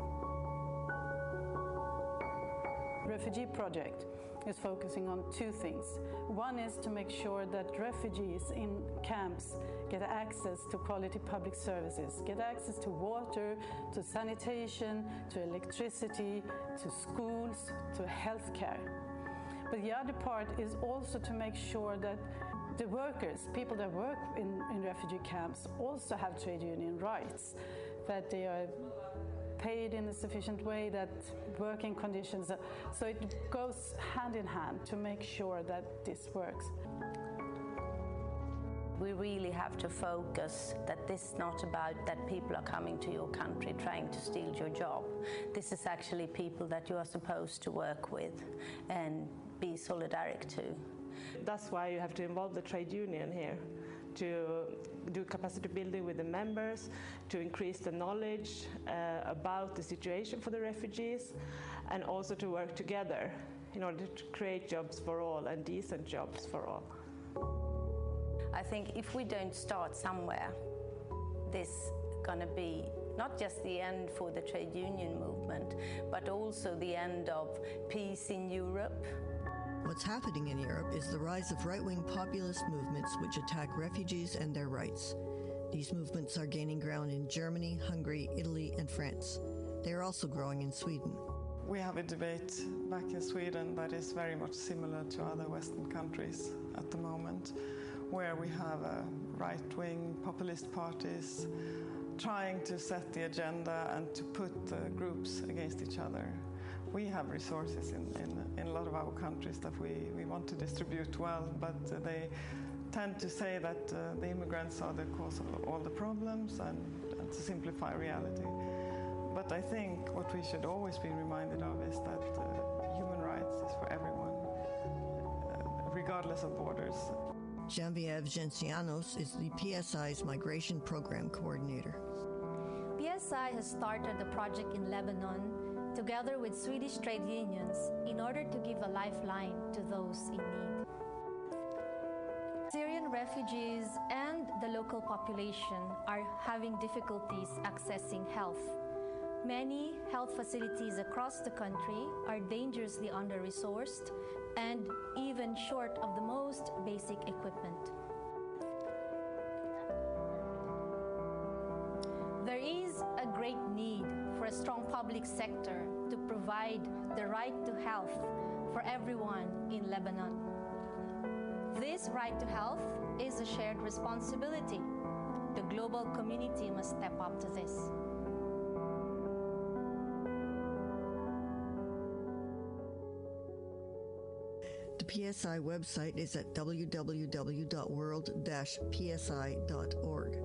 refugee project is focusing on two things. One is to make sure that refugees in camps get access to quality public services, get access to water, to sanitation, to electricity, to schools, to healthcare. But the other part is also to make sure that the workers, people that work in, in refugee camps, also have trade union rights, that they are paid in a sufficient way, that working conditions. So it goes hand in hand to make sure that this works. We really have to focus that this is not about that people are coming to your country trying to steal your job. This is actually people that you are supposed to work with and be solidaric to. That's why you have to involve the trade union here to do capacity building with the members, to increase the knowledge uh, about the situation for the refugees, and also to work together in order to create jobs for all and decent jobs for all. I think if we don't start somewhere, this is going to be not just the end for the trade union movement, but also the end of peace in Europe. What's happening in Europe is the rise of right wing populist movements which attack refugees and their rights. These movements are gaining ground in Germany, Hungary, Italy, and France. They are also growing in Sweden. We have a debate back in Sweden that is very much similar to other Western countries at the moment, where we have uh, right wing populist parties trying to set the agenda and to put uh, groups against each other. We have resources in, in, in, a lot of our countries that we, we want to distribute well, but they tend to say that uh, the immigrants are the cause of all the problems and, and to simplify reality. But I think what we should always be reminded of is that uh, human rights is for everyone, uh, regardless of borders. Genevieve Gencianos is the PSI's Migration Program Coordinator. PSI has started a project in Lebanon together with Swedish trade unions in order to give a lifeline to those in need. Syrian refugees and the local population are having difficulties accessing health. Many health facilities across the country are dangerously under resourced and even short of the most basic equipment. Sector to provide the right to health for everyone in Lebanon. This right to health is a shared responsibility. The global community must step up to this. The PSI website is at www.world-psi.org.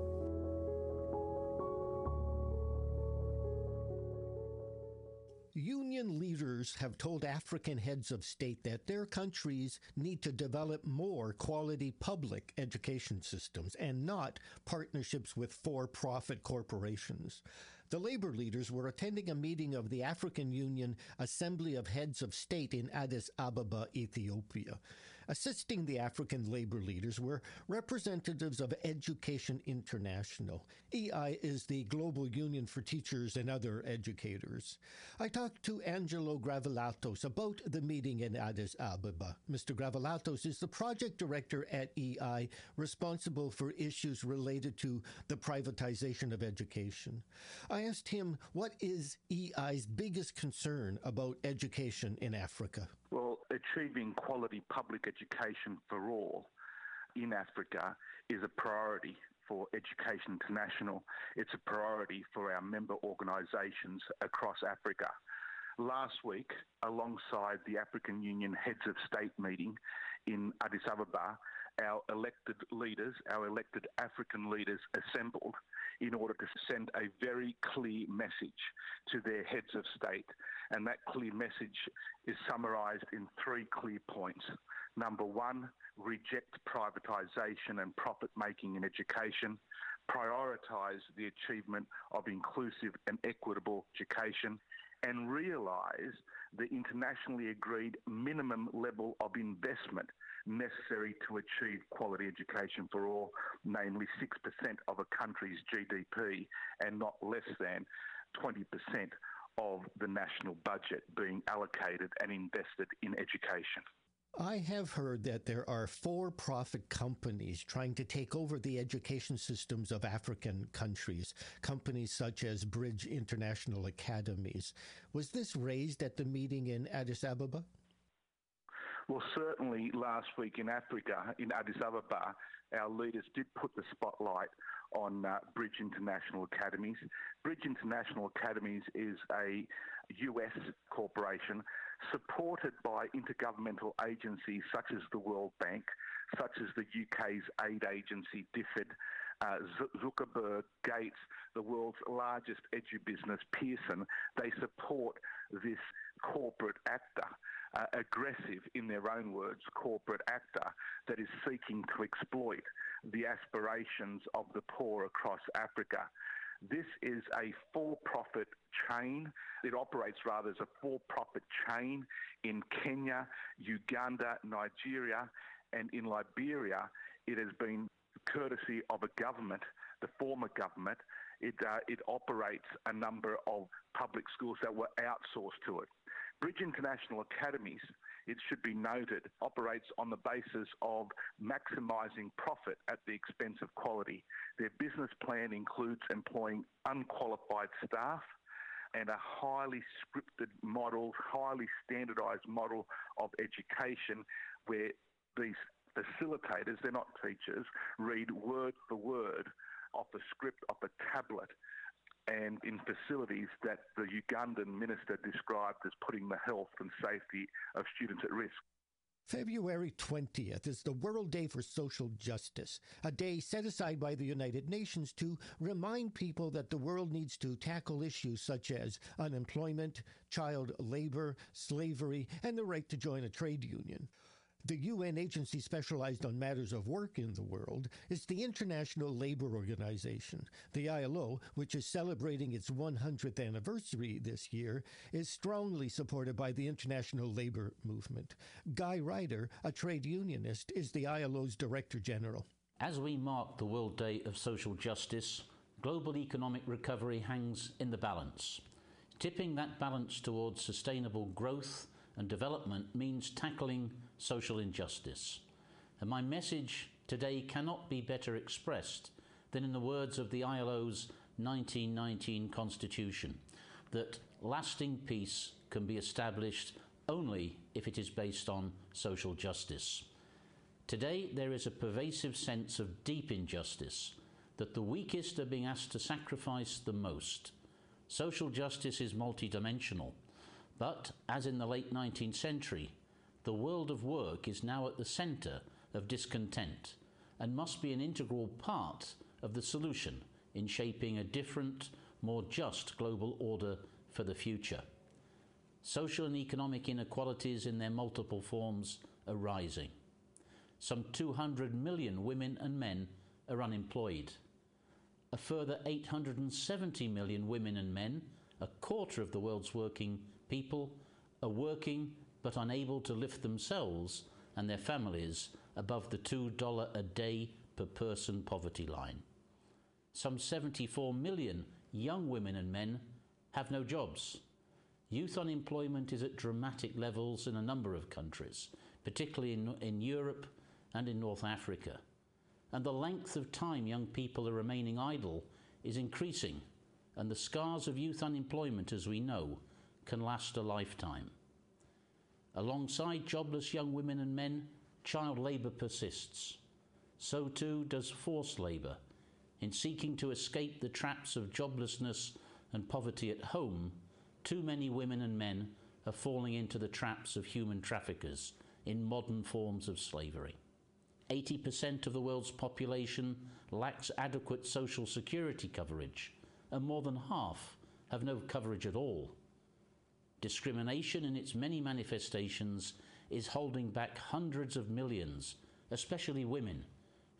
leaders have told African heads of state that their countries need to develop more quality public education systems and not partnerships with for profit corporations. The labor leaders were attending a meeting of the African Union Assembly of Heads of State in Addis Ababa, Ethiopia. Assisting the African labor leaders were representatives of Education International. EI is the global union for teachers and other educators. I talked to Angelo Gavrielatos about the meeting in Addis Ababa. Mr. Gravelatos is the project director at EI, responsible for issues related to the privatization of education. I asked him what is EI's biggest concern about education in Africa. Well, achieving quality public education for all in Africa is a priority for Education International. It's a priority for our member organisations across Africa. Last week, alongside the African Union Heads of State meeting in Addis Ababa, our elected leaders, our elected African leaders assembled in order to send a very clear message to their heads of state. And that clear message is summarised in three clear points. Number one, reject privatisation and profit making in education. prioritise the achievement of inclusive and equitable education, and realise the internationally agreed minimum level of investment necessary to achieve quality education for all, namely 6% of a country's GDP and not less than 20% of the national budget being allocated and invested in education. I have heard that there are for profit companies trying to take over the education systems of African countries, companies such as Bridge International Academies. Was this raised at the meeting in Addis Ababa? Well, certainly last week in Africa, in Addis Ababa, our leaders did put the spotlight on uh, Bridge International Academies. Bridge International Academies is a US corporation supported by intergovernmental agencies such as the World Bank, such as the UK's aid agency DFID, uh, Zuckerberg, Gates, the world's largest edu business, Pearson. They support this corporate actor, uh, aggressive in their own words, corporate actor that is seeking to exploit the aspirations of the poor across Africa. This is a for-profit chain. It operates rather as a for-profit chain in Kenya, Uganda, Nigeria, and in Liberia. It has been courtesy of a government, the former government. It, uh, it operates a number of public schools that were outsourced to it. Bridge International Academies, it should be noted, operates on the basis of maximising profit at the expense of quality. Their business plan includes employing unqualified staff and a highly scripted model, highly standardised model of education where these facilitators, they're not teachers, read word for word off a script off a tablet and in facilities that the Ugandan minister described as putting the health and safety of students at risk. February 20th is the World Day for Social Justice, a day set aside by the United Nations to remind people that the world needs to tackle issues such as unemployment, child labor, slavery, and the right to join a trade union. The UN agency specialized on matters of work in the world is the International Labor Organization. The ILO, which is celebrating its 100th anniversary this year, is strongly supported by the international labor movement. Guy Ryder, a trade unionist, is the ILO's Director General. As we mark the World Day of Social Justice, global economic recovery hangs in the balance. Tipping that balance towards sustainable growth and development means tackling social injustice. And my message today cannot be better expressed than in the words of the ILO's 1919 Constitution that lasting peace can be established only if it is based on social justice. Today, there is a pervasive sense of deep injustice that the weakest are being asked to sacrifice the most. Social justice is multidimensional, but as in the late 19th century, the world of work is now at the centre of discontent and must be an integral part of the solution in shaping a different, more just global order for the future. Social and economic inequalities in their multiple forms are rising. Some 200 million women and men are unemployed. A further 870 million women and men, a quarter of the world's working people, are working but unable to lift themselves and their families above the $2 a day per person poverty line. Some 74 million young women and men have no jobs. Youth unemployment is at dramatic levels in a number of countries, particularly in, in Europe and in North Africa. And the length of time young people are remaining idle is increasing, and the scars of youth unemployment, as we know, can last a lifetime. Alongside jobless young women and men, child labour persists. So too does forced labour. In seeking to escape the traps of joblessness and poverty at home, too many women and men are falling into the traps of human traffickers in modern forms of slavery. 80% of the world's population lacks adequate social security coverage, and more than half have no coverage at all. Discrimination in its many manifestations is holding back hundreds of millions, especially women,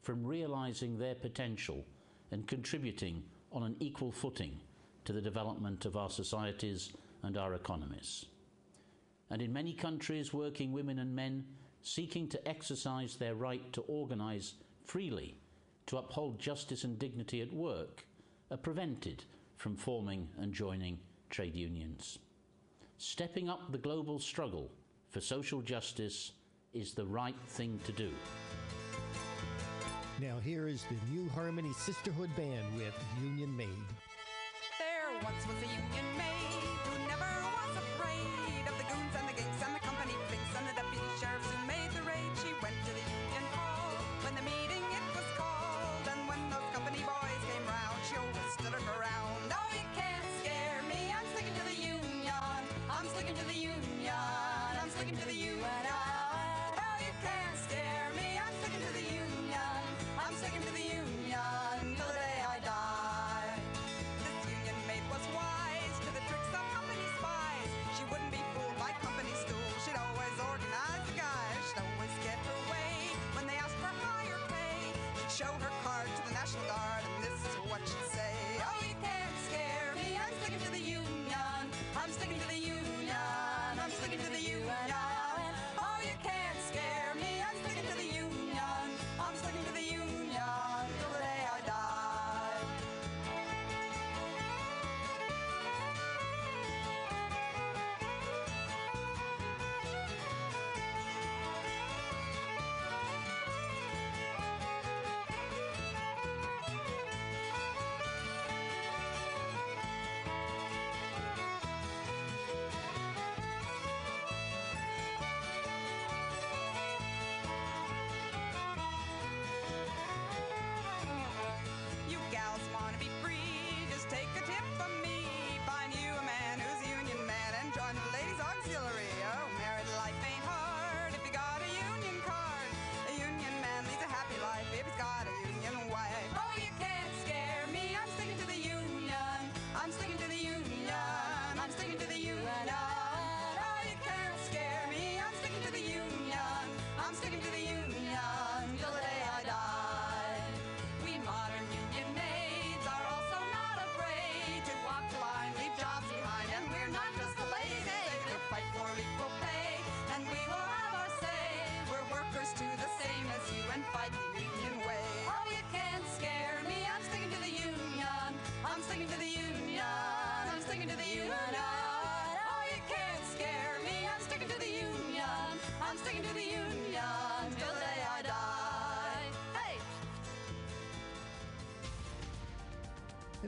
from realizing their potential and contributing on an equal footing to the development of our societies and our economies. And in many countries, working women and men seeking to exercise their right to organise freely to uphold justice and dignity at work are prevented from forming and joining trade unions. Stepping up the global struggle for social justice is the right thing to do. Now, here is the New Harmony Sisterhood Band with Union Maid. There once was a union maid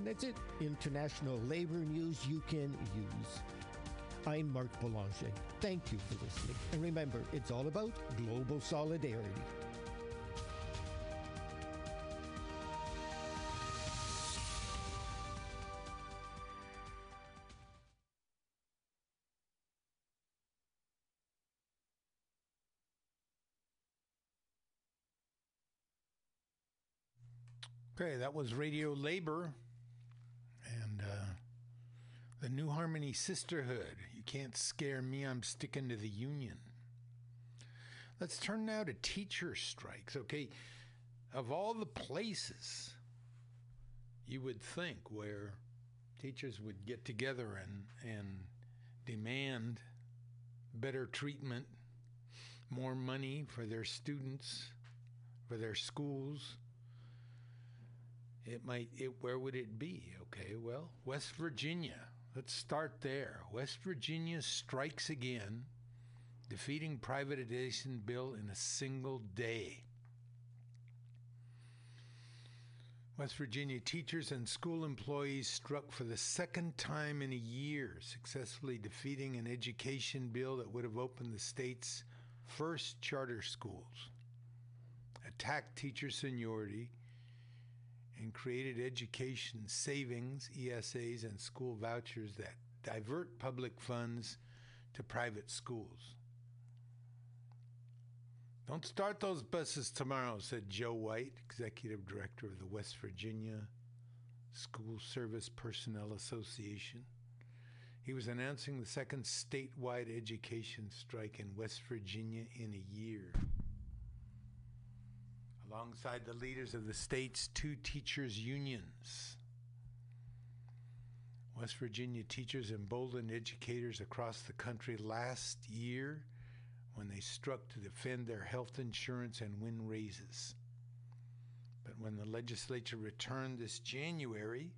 And that's it. International labor news you can use. I'm Mark Boulanger. Thank you for listening. And remember, it's all about global solidarity. Okay, that was Radio Labor and uh, the Sisterhood. You can't scare me, I'm sticking to the union. Let's turn now to teacher strikes. Okay, of all the places you would think where teachers would get together and, and demand better treatment, more money for their students, for their schools, it might it where would it be okay well west virginia let's start there. West virginia strikes again defeating privatization bill in a single day. West virginia teachers and school employees struck for the second time in a year successfully defeating an education bill that would have opened the state's first charter schools. Attack teacher seniority and created education savings, ESAs, and school vouchers that divert public funds to private schools. Don't start those buses tomorrow, said Joe White, executive director of the West Virginia School Service Personnel Association. He was announcing the second statewide education strike in West Virginia in a year. Alongside the leaders of the state's two teachers' unions. West Virginia teachers emboldened educators across the country last year when they struck to defend their health insurance and win raises. But when the legislature returned this January,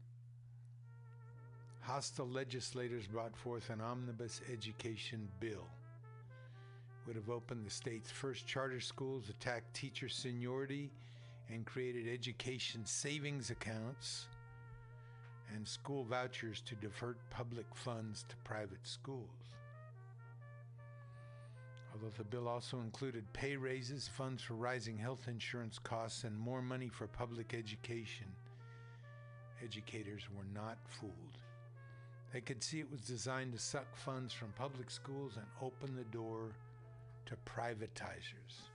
hostile legislators brought forth an omnibus education bill. Would have opened the state's first charter schools, attacked teacher seniority, and created education savings accounts and school vouchers to divert public funds to private schools. Although the bill also included pay raises, funds for rising health insurance costs, and more money for public education, educators were not fooled. They could see it was designed to suck funds from public schools and open the door to privatizers.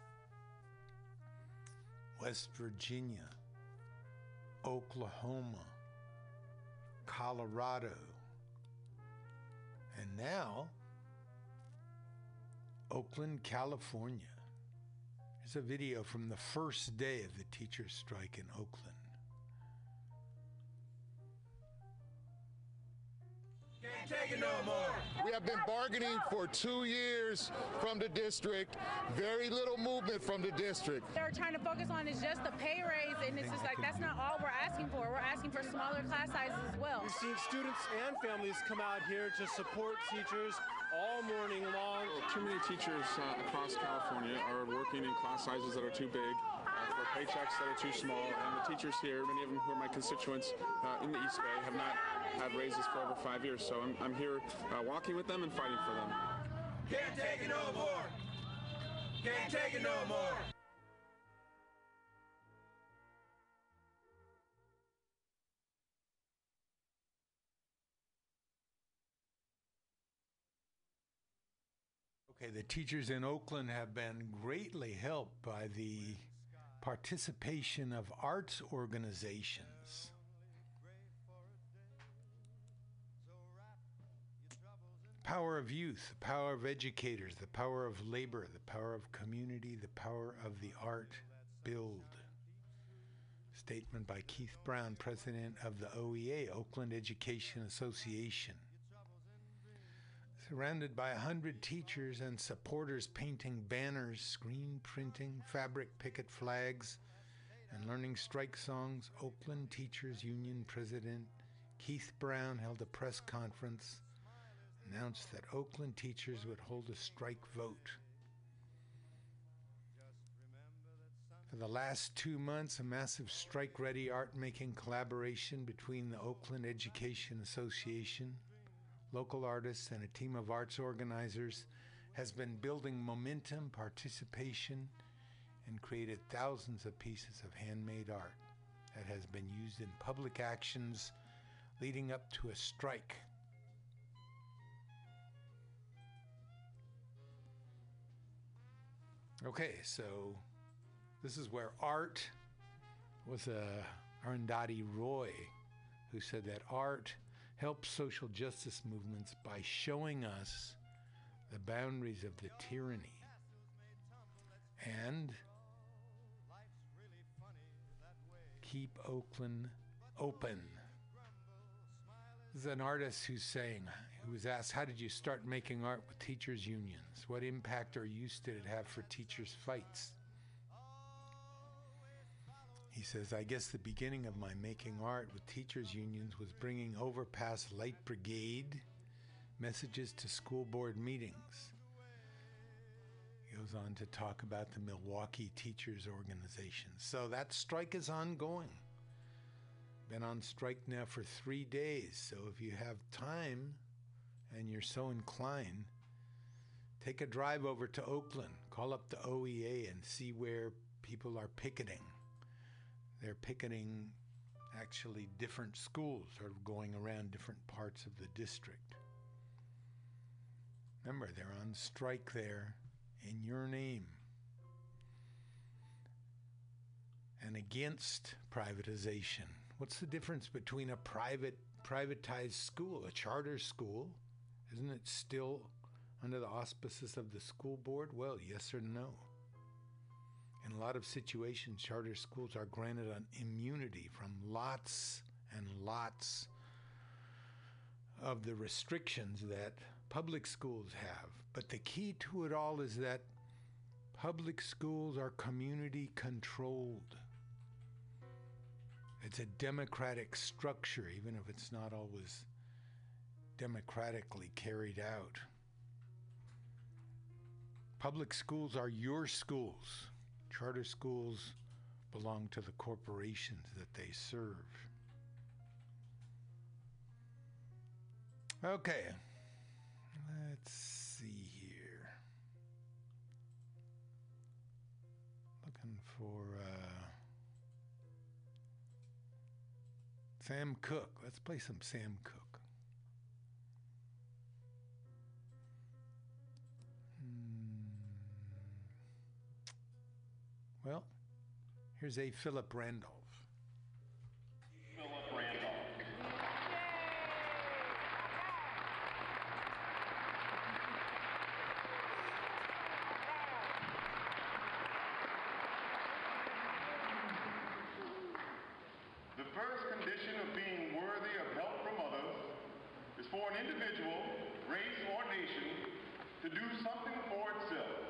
West Virginia, Oklahoma, Colorado, and now Oakland, California. Here's a video from the first day of the teachers' strike in Oakland. Can't take it no more. We have been bargaining for two years from the district. Very little movement from the district. They're trying to focus on is just the pay raise, and it's just like that's not all we're asking for. We're asking for smaller class sizes as well. We've seen students and families come out here to support teachers all morning long. Too many teachers uh, across California are working in class sizes that are too big, for paychecks that are too small, and the teachers here, many of them who are my constituents uh, in the East Bay, have not had raises for over five years. So I'm, I'm here uh, walking with them and fighting for them. Can't take it no more. Can't take it no more. Okay, the teachers in Oakland have been greatly helped by the participation of arts organizations. Power of youth, the power of educators, the power of labor, the power of community, the power of the art build. Statement by Keith Brown, president of the OEA, Oakland Education Association surrounded by a hundred teachers and supporters painting banners, screen printing, fabric picket flags, and learning strike songs, Oakland Teachers Union President Keith Brown held a press conference, announced that Oakland teachers would hold a strike vote. For the last two months, a massive strike ready art making collaboration between the Oakland Education Association, local artists, and a team of arts organizers has been building momentum, participation, and created thousands of pieces of handmade art that has been used in public actions leading up to a strike. Okay, so this is where art was uh, Arundhati Roy, who said that art helps social justice movements by showing us the boundaries of the tyranny and keep Oakland open. This is an artist who's saying, who was asked, How did you start making art with teachers' unions? What impact or use did it have for teachers' fights? He says, I guess the beginning of my making art with teachers' unions was bringing Overpass Light Brigade messages to school board meetings. He goes on to talk about the Milwaukee Teachers Organization. So that strike is ongoing. Been on strike now for three days. So if you have time and you're so inclined, take a drive over to Oakland, call up the OEA and see where people are picketing. They're picketing actually different schools sort of going around different parts of the district. Remember, they're on strike there in your name and against privatization. What's the difference between a private privatized school, a charter school? Isn't it still under the auspices of the school board? Well, yes or no. In a lot of situations, charter schools are granted an immunity from lots and lots of the restrictions that public schools have. But the key to it all is that public schools are community controlled. It's a democratic structure, even if it's not always democratically carried out. Public schools are your schools. Charter schools belong to the corporations that they serve. Okay, let's see here. Looking for uh, Sam Cooke. Let's play some Sam Cooke. Well, here's a Philip Randolph. Philip Randolph. The first condition of being worthy of help from others is for an individual, race, or nation to do something for itself.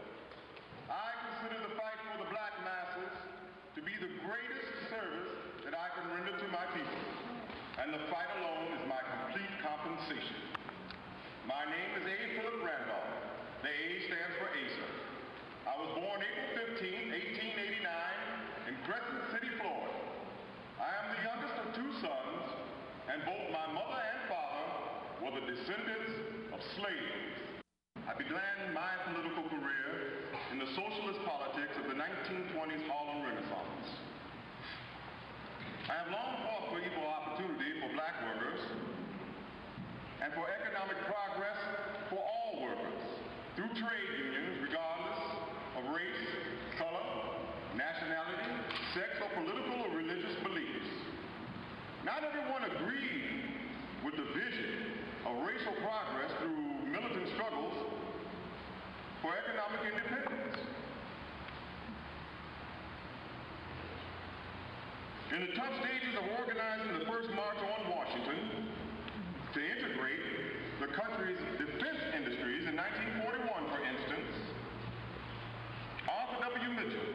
I consider the fight for the black masses to be the greatest service that I can render to my people, and the fight alone is my complete compensation. My name is A. Philip Randolph. The A stands for Asa. I was born April 15, 1889, in Crescent City, Florida. I am the youngest of two sons, and both my mother and father were the descendants of slaves. I began my political career in the socialist politics of the 1920s Harlem Renaissance. I have long fought for equal opportunity for black workers and for economic progress for all workers through trade unions regardless of race, color, nationality, sex, or political or religious beliefs. Not everyone agreed with the vision of racial progress through militant struggles for economic independence. In the tough stages of organizing the first march on Washington to integrate the country's defense industries in 1941, for instance, Arthur W. Mitchell,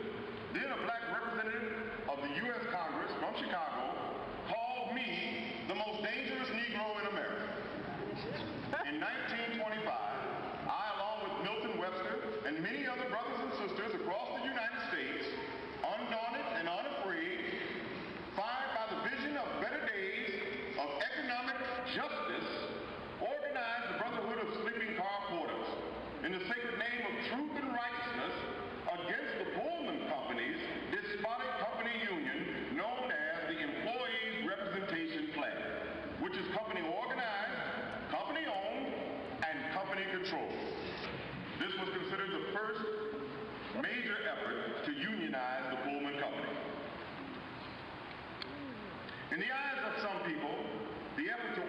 then a black representative of the U.S. Congress from Chicago, called me the most dangerous Negro in America. In 1925, I, along with Milton Webster and many other brothers and sisters across the United States, undaunted and unafraid, fired by the vision of better days of economic justice, organized the Brotherhood of Sleeping Car Porters in the sacred name of truth and righteousness against the Pullman Company's despotic company union known as the Employees Representation Plan, which is company organized, company owned, and company controlled. This was considered the first major effort to unionize the Pullman Company. In the eyes of some people, the effort to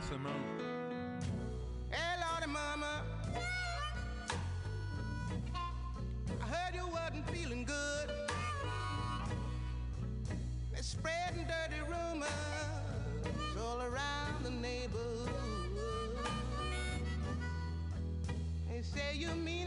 Nina Simone. Hey, Lordy Mama. I heard you wasn't feeling good. They're spreading dirty rumors all around the neighborhood. They say you mean